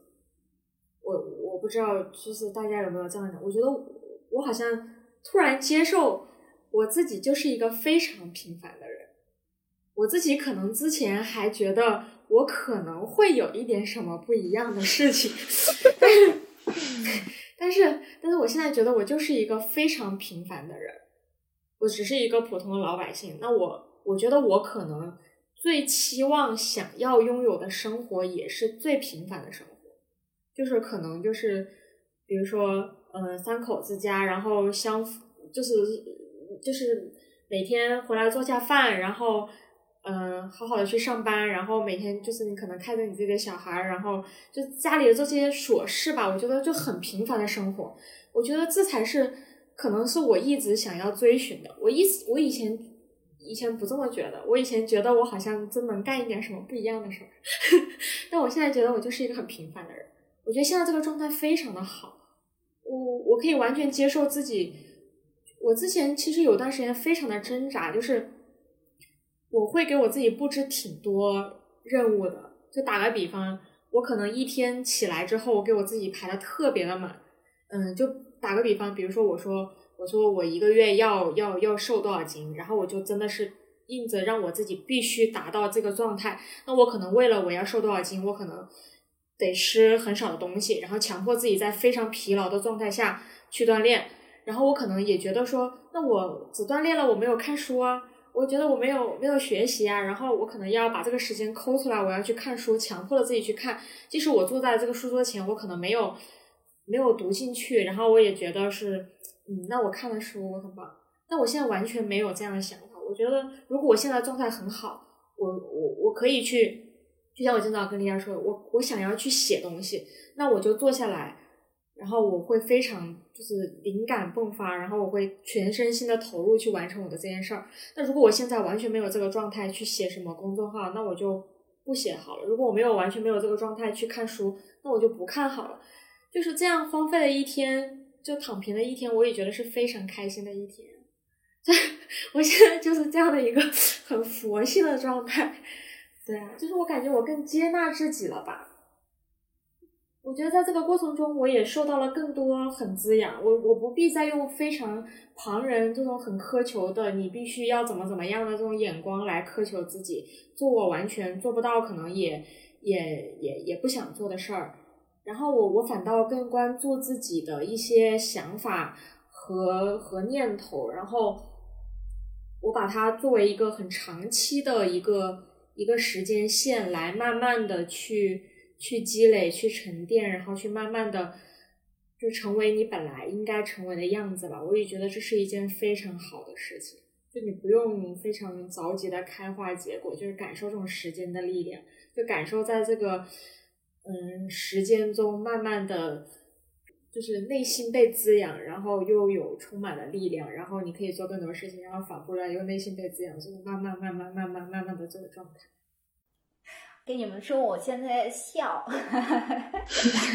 我我不知道，就是大家有没有这样的？我觉得我好像突然接受我自己就是一个非常平凡的人。我自己可能之前还觉得我可能会有一点什么不一样的事情，但是，但是，但是我现在觉得我就是一个非常平凡的人，我只是一个普通的老百姓。那我，我觉得我可能最期望、想要拥有的生活也是最平凡的生活，就是可能就是，比如说，呃，三口之家，然后相，就是就是每天回来做下饭，然后。嗯，好好的去上班，然后每天就是你可能看着你自己的小孩，然后就家里的这些琐事吧，我觉得就很平凡的生活。我觉得这才是可能是我一直想要追寻的。我一我以前以前不这么觉得，我以前觉得我好像真能干一点什么不一样的事儿，[LAUGHS] 但我现在觉得我就是一个很平凡的人。我觉得现在这个状态非常的好，我我可以完全接受自己。我之前其实有段时间非常的挣扎，就是。我会给我自己布置挺多任务的，就打个比方，我可能一天起来之后，我给我自己排的特别的满，嗯，就打个比方，比如说我说我说我一个月要要要瘦多少斤，然后我就真的是硬着让我自己必须达到这个状态，那我可能为了我要瘦多少斤，我可能得吃很少的东西，然后强迫自己在非常疲劳的状态下去锻炼，然后我可能也觉得说，那我只锻炼了，我没有看书啊。我觉得我没有没有学习啊，然后我可能要把这个时间抠出来，我要去看书，强迫了自己去看。即使我坐在这个书桌前，我可能没有没有读进去，然后我也觉得是，嗯，那我看了书我很棒。但我现在完全没有这样的想法。我觉得如果我现在状态很好，我我我可以去，就像我今早跟丽佳说，我我想要去写东西，那我就坐下来。然后我会非常就是灵感迸发，然后我会全身心的投入去完成我的这件事儿。那如果我现在完全没有这个状态去写什么公众号，那我就不写好了。如果我没有完全没有这个状态去看书，那我就不看好了。就是这样荒废了一天，就躺平的一天，我也觉得是非常开心的一天。[LAUGHS] 我现在就是这样的一个很佛系的状态。对啊，就是我感觉我更接纳自己了吧。我觉得在这个过程中，我也受到了更多很滋养。我我不必再用非常旁人这种很苛求的，你必须要怎么怎么样的这种眼光来苛求自己，做我完全做不到，可能也也也也不想做的事儿。然后我我反倒更关注自己的一些想法和和念头，然后我把它作为一个很长期的一个一个时间线来慢慢的去。去积累，去沉淀，然后去慢慢的就成为你本来应该成为的样子吧。我也觉得这是一件非常好的事情，就你不用非常着急的开花结果，就是感受这种时间的力量，就感受在这个嗯时间中慢慢的，就是内心被滋养，然后又有充满了力量，然后你可以做更多事情，然后反过来又内心被滋养，就是慢慢慢慢慢慢慢慢的这个状态。跟你们说，我现在笑，[LAUGHS]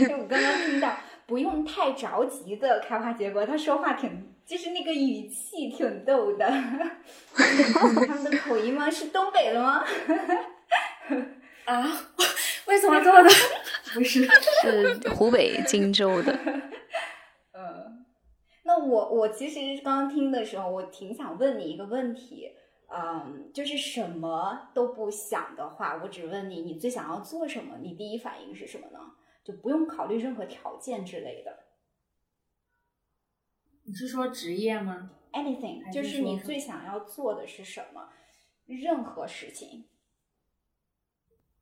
因为我刚刚听到不用太着急的开花结果，他说话挺，就是那个语气挺逗的。[LAUGHS] 他们的口音吗？是东北的吗？[LAUGHS] 啊？为什么这么的？不是，是湖北荆州的。嗯，那我我其实刚刚听的时候，我挺想问你一个问题。嗯，就是什么都不想的话，我只问你，你最想要做什么？你第一反应是什么呢？就不用考虑任何条件之类的。你是说职业吗？Anything，就是你最想要做的是什么？任何事情。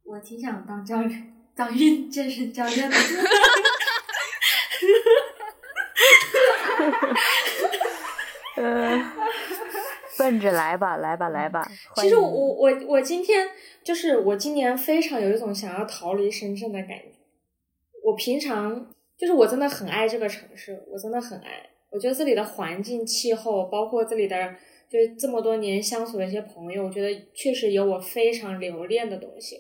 我挺想当教练，当运健身教练的。[LAUGHS] 呃。奔着来吧，来吧，来吧！其实我我我今天就是我今年非常有一种想要逃离深圳的感觉。我平常就是我真的很爱这个城市，我真的很爱。我觉得这里的环境、气候，包括这里的就这么多年相处的一些朋友，我觉得确实有我非常留恋的东西。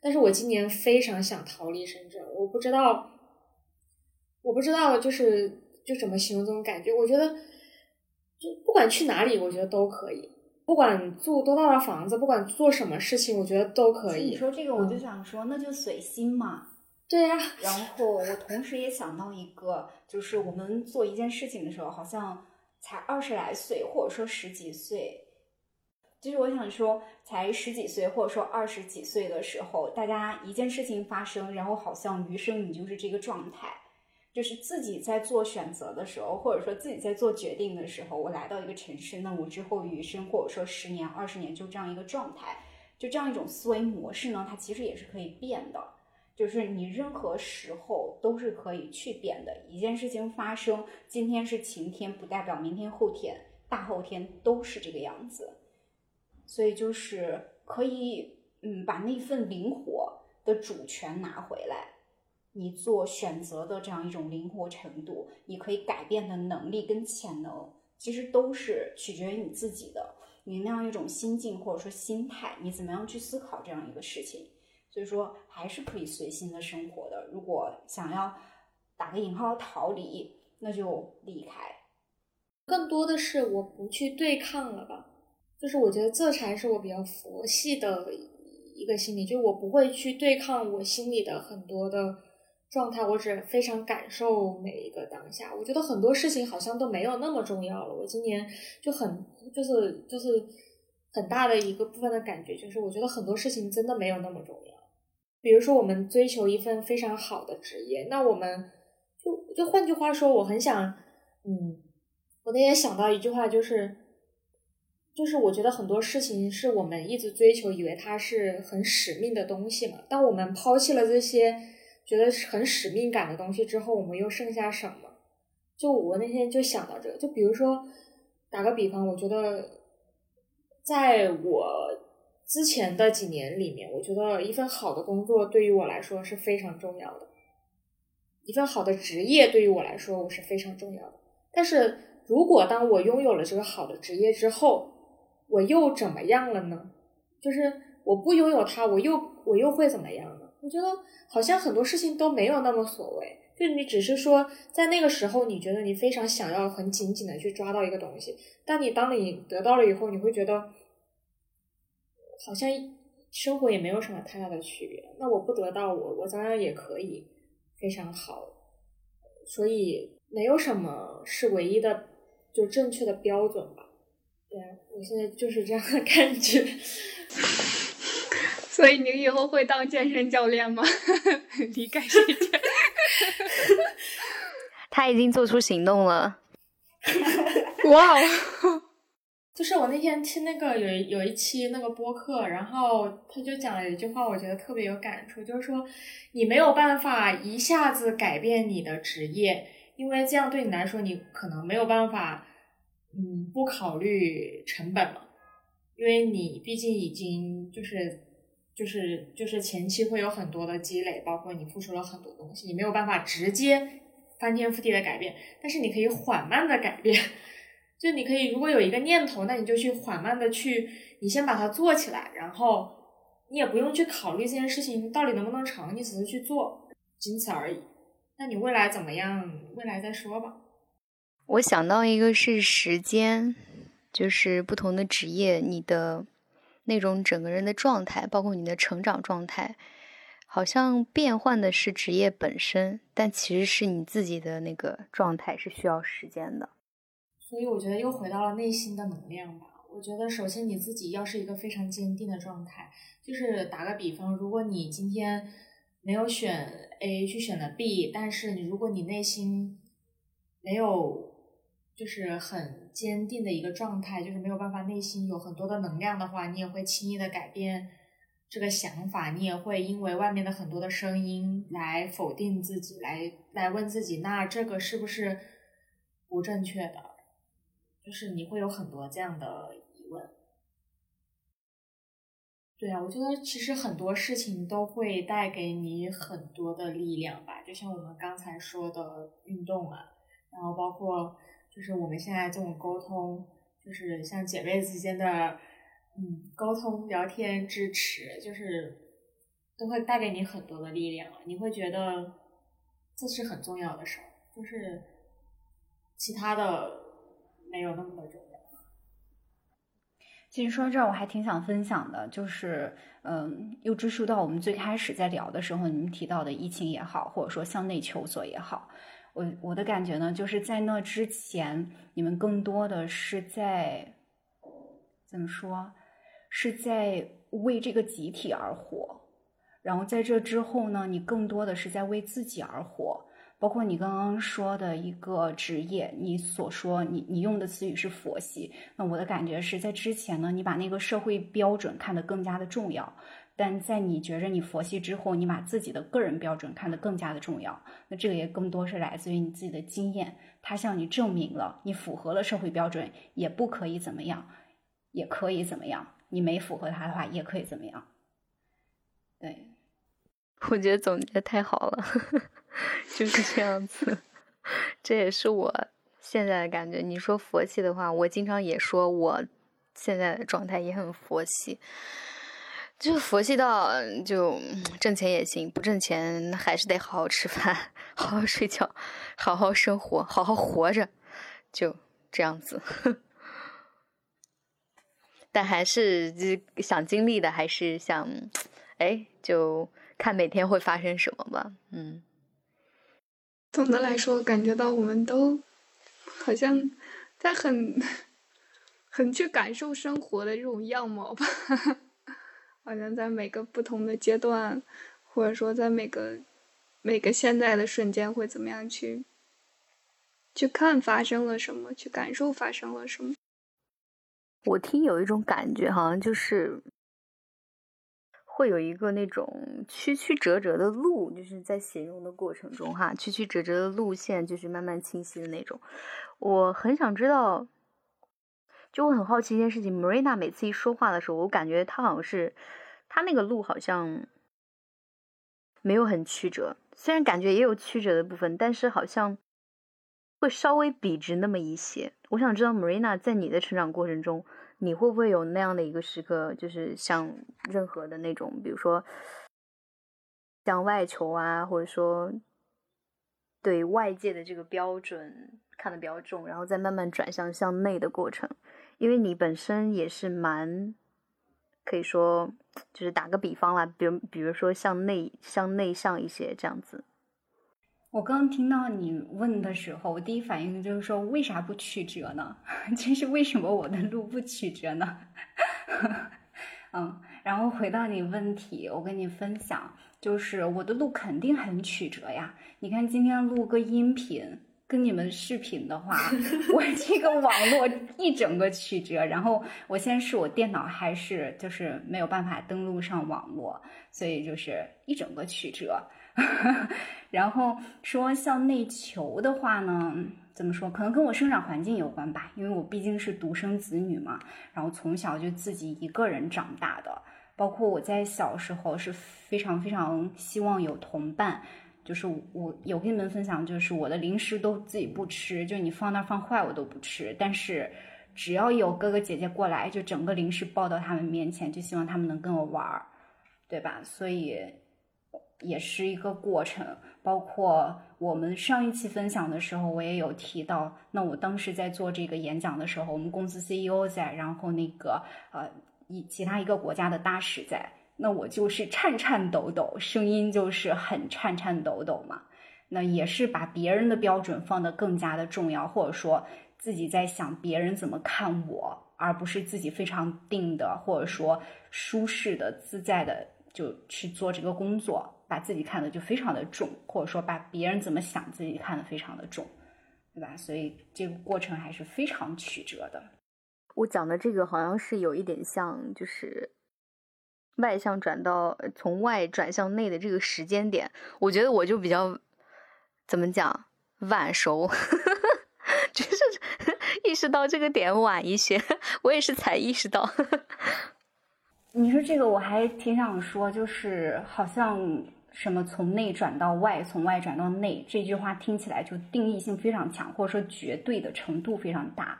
但是我今年非常想逃离深圳，我不知道，我不知道就是就怎么形容这种感觉。我觉得。不管去哪里，我觉得都可以。不管住多大的房子，不管做什么事情，我觉得都可以。你说这个，我就想说，那就随心嘛。对呀。然后我同时也想到一个，就是我们做一件事情的时候，好像才二十来岁，或者说十几岁。就是我想说，才十几岁或者说二十几岁的时候，大家一件事情发生，然后好像余生你就是这个状态，就是自己在做选择的时候，或者说自己在做决定的时候，我来到一个城市，那我之后余生或者说十年、二十年就这样一个状态，就这样一种思维模式呢，它其实也是可以变的，就是你任何时候都是可以去变的。一件事情发生，今天是晴天，不代表明天、后天、大后天都是这个样子。所以就是可以，嗯，把那份灵活的主权拿回来，你做选择的这样一种灵活程度，你可以改变的能力跟潜能，其实都是取决于你自己的，你那样一种心境或者说心态，你怎么样去思考这样一个事情。所以说还是可以随心的生活的。如果想要打个引号逃离，那就离开。更多的是我不去对抗了吧。就是我觉得这才是我比较佛系的一个心理，就我不会去对抗我心里的很多的状态，我只非常感受每一个当下。我觉得很多事情好像都没有那么重要了。我今年就很就是就是很大的一个部分的感觉，就是我觉得很多事情真的没有那么重要。比如说我们追求一份非常好的职业，那我们就就换句话说，我很想，嗯，我那天想到一句话就是。就是我觉得很多事情是我们一直追求，以为它是很使命的东西嘛。当我们抛弃了这些觉得很使命感的东西之后，我们又剩下什么？就我那天就想到这个，就比如说打个比方，我觉得在我之前的几年里面，我觉得一份好的工作对于我来说是非常重要的，一份好的职业对于我来说我是非常重要的。但是如果当我拥有了这个好的职业之后，我又怎么样了呢？就是我不拥有它，我又我又会怎么样？我觉得好像很多事情都没有那么所谓，就你只是说在那个时候，你觉得你非常想要很紧紧的去抓到一个东西，但你当你得到了以后，你会觉得好像生活也没有什么太大的区别。那我不得到，我我照样也可以非常好，所以没有什么是唯一的就正确的标准吧。对，我现在就是这样的感觉。所以你以后会当健身教练吗？[LAUGHS] 离开世界。[LAUGHS] 他已经做出行动了。[LAUGHS] 哇哦！就是我那天听那个有有一期那个播客，然后他就讲了一句话，我觉得特别有感触，就是说你没有办法一下子改变你的职业，因为这样对你来说，你可能没有办法。嗯，不考虑成本嘛，因为你毕竟已经就是就是就是前期会有很多的积累，包括你付出了很多东西，你没有办法直接翻天覆地的改变，但是你可以缓慢的改变，就你可以如果有一个念头，那你就去缓慢的去，你先把它做起来，然后你也不用去考虑这件事情到底能不能成，你只是去做，仅此而已。那你未来怎么样？未来再说吧。我想到一个是时间，就是不同的职业，你的那种整个人的状态，包括你的成长状态，好像变换的是职业本身，但其实是你自己的那个状态是需要时间的。所以我觉得又回到了内心的能量吧。我觉得首先你自己要是一个非常坚定的状态，就是打个比方，如果你今天没有选 A 去选了 B，但是你如果你内心没有。就是很坚定的一个状态，就是没有办法，内心有很多的能量的话，你也会轻易的改变这个想法，你也会因为外面的很多的声音来否定自己，来来问自己，那这个是不是不正确的？就是你会有很多这样的疑问。对啊，我觉得其实很多事情都会带给你很多的力量吧，就像我们刚才说的运动啊，然后包括。就是我们现在这种沟通，就是像姐妹之间的，嗯，沟通、聊天、支持，就是都会带给你很多的力量。你会觉得这是很重要的事儿，就是其他的没有那么的重要。其实说到这儿，我还挺想分享的，就是嗯，又追溯到我们最开始在聊的时候，你们提到的疫情也好，或者说向内求索也好。我我的感觉呢，就是在那之前，你们更多的是在怎么说，是在为这个集体而活。然后在这之后呢，你更多的是在为自己而活。包括你刚刚说的一个职业，你所说你你用的词语是佛系。那我的感觉是在之前呢，你把那个社会标准看得更加的重要。但在你觉着你佛系之后，你把自己的个人标准看得更加的重要。那这个也更多是来自于你自己的经验，它向你证明了你符合了社会标准，也不可以怎么样，也可以怎么样。你没符合它的话，也可以怎么样。对，我觉得总结太好了，[LAUGHS] 就是这样子。[LAUGHS] 这也是我现在的感觉。你说佛系的话，我经常也说我现在的状态也很佛系。就佛系到就挣钱也行，不挣钱还是得好好吃饭，好好睡觉，好好生活，好好活着，就这样子。但还是想经历的，还是想，哎，就看每天会发生什么吧。嗯。总的来说，感觉到我们都好像在很 [LAUGHS] 很去感受生活的这种样貌吧。好像在每个不同的阶段，或者说在每个每个现在的瞬间，会怎么样去去看发生了什么，去感受发生了什么。我听有一种感觉，好像就是会有一个那种曲曲折折的路，就是在形容的过程中，哈，曲曲折折的路线就是慢慢清晰的那种。我很想知道。就我很好奇一件事情，Marina 每次一说话的时候，我感觉她好像是，她那个路好像没有很曲折，虽然感觉也有曲折的部分，但是好像会稍微笔直那么一些。我想知道 Marina 在你的成长过程中，你会不会有那样的一个时刻，就是像任何的那种，比如说向外求啊，或者说对外界的这个标准看得比较重，然后再慢慢转向向内的过程。因为你本身也是蛮，可以说，就是打个比方啦，比如比如说向内向内向一些这样子。我刚听到你问的时候，我第一反应就是说，为啥不曲折呢？[LAUGHS] 就是为什么我的路不曲折呢？[LAUGHS] 嗯，然后回到你问题，我跟你分享，就是我的路肯定很曲折呀。你看今天录个音频。跟你们视频的话，[LAUGHS] 我这个网络一整个曲折，然后我先是我电脑还是就是没有办法登录上网络，所以就是一整个曲折。[LAUGHS] 然后说向内求的话呢，怎么说？可能跟我生长环境有关吧，因为我毕竟是独生子女嘛，然后从小就自己一个人长大的，包括我在小时候是非常非常希望有同伴。就是我有跟你们分享，就是我的零食都自己不吃，就你放那放坏我都不吃。但是只要有哥哥姐姐过来，就整个零食抱到他们面前，就希望他们能跟我玩儿，对吧？所以也是一个过程。包括我们上一期分享的时候，我也有提到，那我当时在做这个演讲的时候，我们公司 CEO 在，然后那个呃一其他一个国家的大使在。那我就是颤颤抖抖，声音就是很颤颤抖抖嘛。那也是把别人的标准放得更加的重要，或者说自己在想别人怎么看我，而不是自己非常定的，或者说舒适的、自在的就去做这个工作，把自己看的就非常的重，或者说把别人怎么想自己看的非常的重，对吧？所以这个过程还是非常曲折的。我讲的这个好像是有一点像，就是。外向转到从外转向内的这个时间点，我觉得我就比较怎么讲晚熟，[LAUGHS] 就是 [LAUGHS] 意识到这个点晚一些。我也是才意识到。你说这个我还挺想说，就是好像什么从内转到外，从外转到内这句话听起来就定义性非常强，或者说绝对的程度非常大。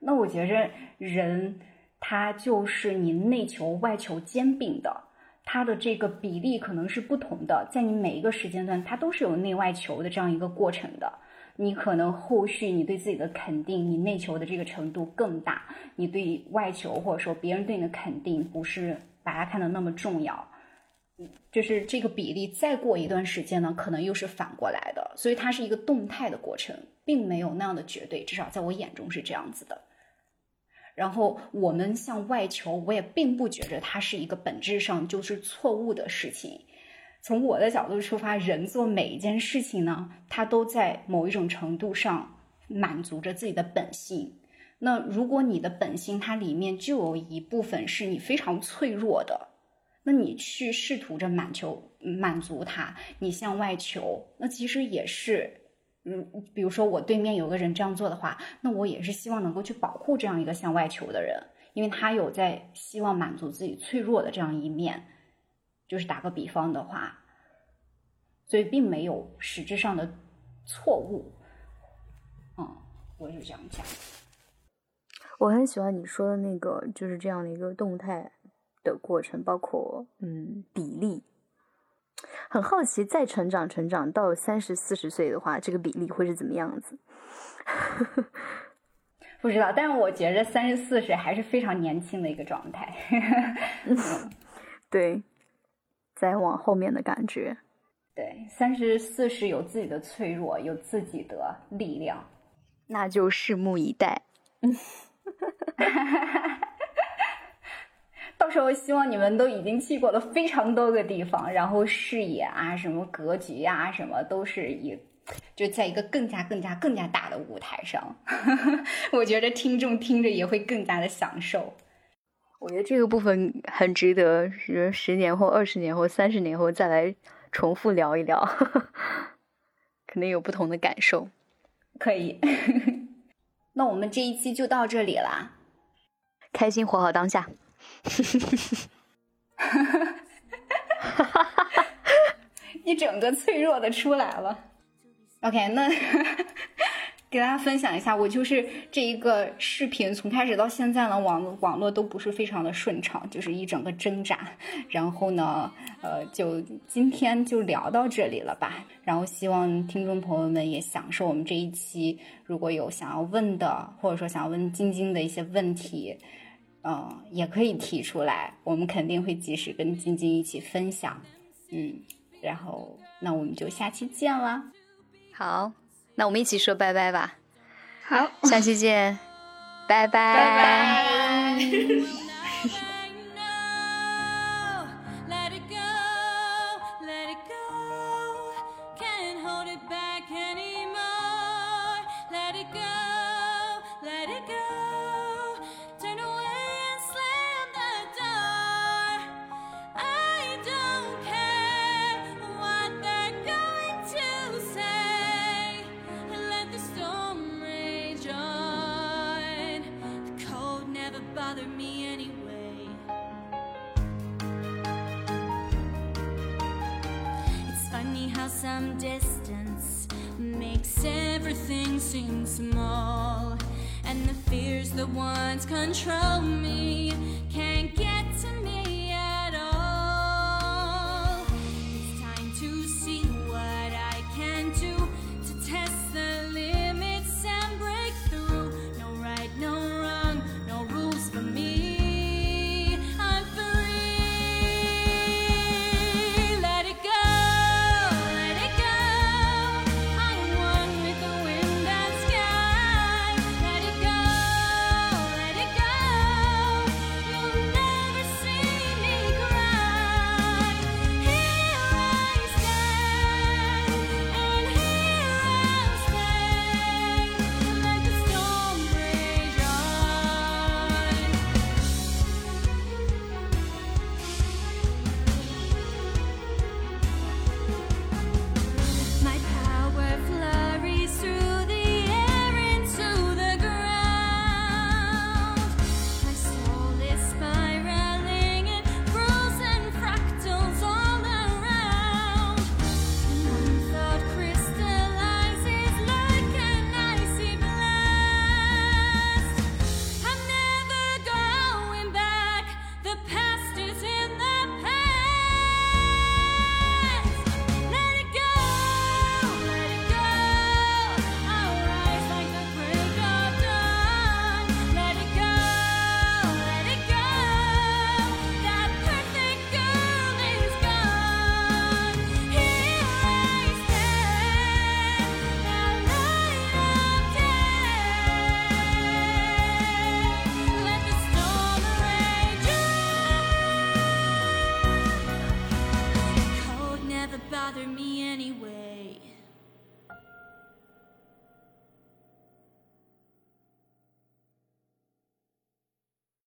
那我觉着人。它就是你内求外求兼并的，它的这个比例可能是不同的，在你每一个时间段，它都是有内外求的这样一个过程的。你可能后续你对自己的肯定，你内求的这个程度更大，你对外求或者说别人对你的肯定不是把它看得那么重要。就是这个比例再过一段时间呢，可能又是反过来的，所以它是一个动态的过程，并没有那样的绝对，至少在我眼中是这样子的。然后我们向外求，我也并不觉着它是一个本质上就是错误的事情。从我的角度出发，人做每一件事情呢，他都在某一种程度上满足着自己的本性。那如果你的本性它里面就有一部分是你非常脆弱的，那你去试图着满求满足它，你向外求，那其实也是。嗯，比如说我对面有个人这样做的话，那我也是希望能够去保护这样一个向外求的人，因为他有在希望满足自己脆弱的这样一面。就是打个比方的话，所以并没有实质上的错误。嗯，我就这样讲。我很喜欢你说的那个，就是这样的一个动态的过程，包括嗯比例。很好奇，再成长成长到三十四十岁的话，这个比例会是怎么样子？[LAUGHS] 不知道，但是我觉着三十四十还是非常年轻的一个状态。[LAUGHS] [LAUGHS] 对，再往后面的感觉，对，三十四十有自己的脆弱，有自己的力量，那就拭目以待。嗯。到时候希望你们都已经去过了非常多个地方，然后视野啊、什么格局啊、什么都是以，就在一个更加、更加、更加大的舞台上。[LAUGHS] 我觉得听众听着也会更加的享受。我觉得这个部分很值得，十十年后、二十年后、三十年后再来重复聊一聊，[LAUGHS] 肯定有不同的感受。可以，[LAUGHS] 那我们这一期就到这里啦，开心活好当下。[LAUGHS] 一整个脆弱的出来了。OK，那 [LAUGHS] 给大家分享一下，我就是这一个视频从开始到现在呢，网网络都不是非常的顺畅，就是一整个挣扎。然后呢，呃，就今天就聊到这里了吧。然后希望听众朋友们也享受我们这一期。如果有想要问的，或者说想要问晶晶的一些问题。嗯，也可以提出来，我们肯定会及时跟晶晶一起分享。嗯，然后那我们就下期见了。好，那我们一起说拜拜吧。好，下期见，拜拜。拜拜。[LAUGHS] minds control me. Can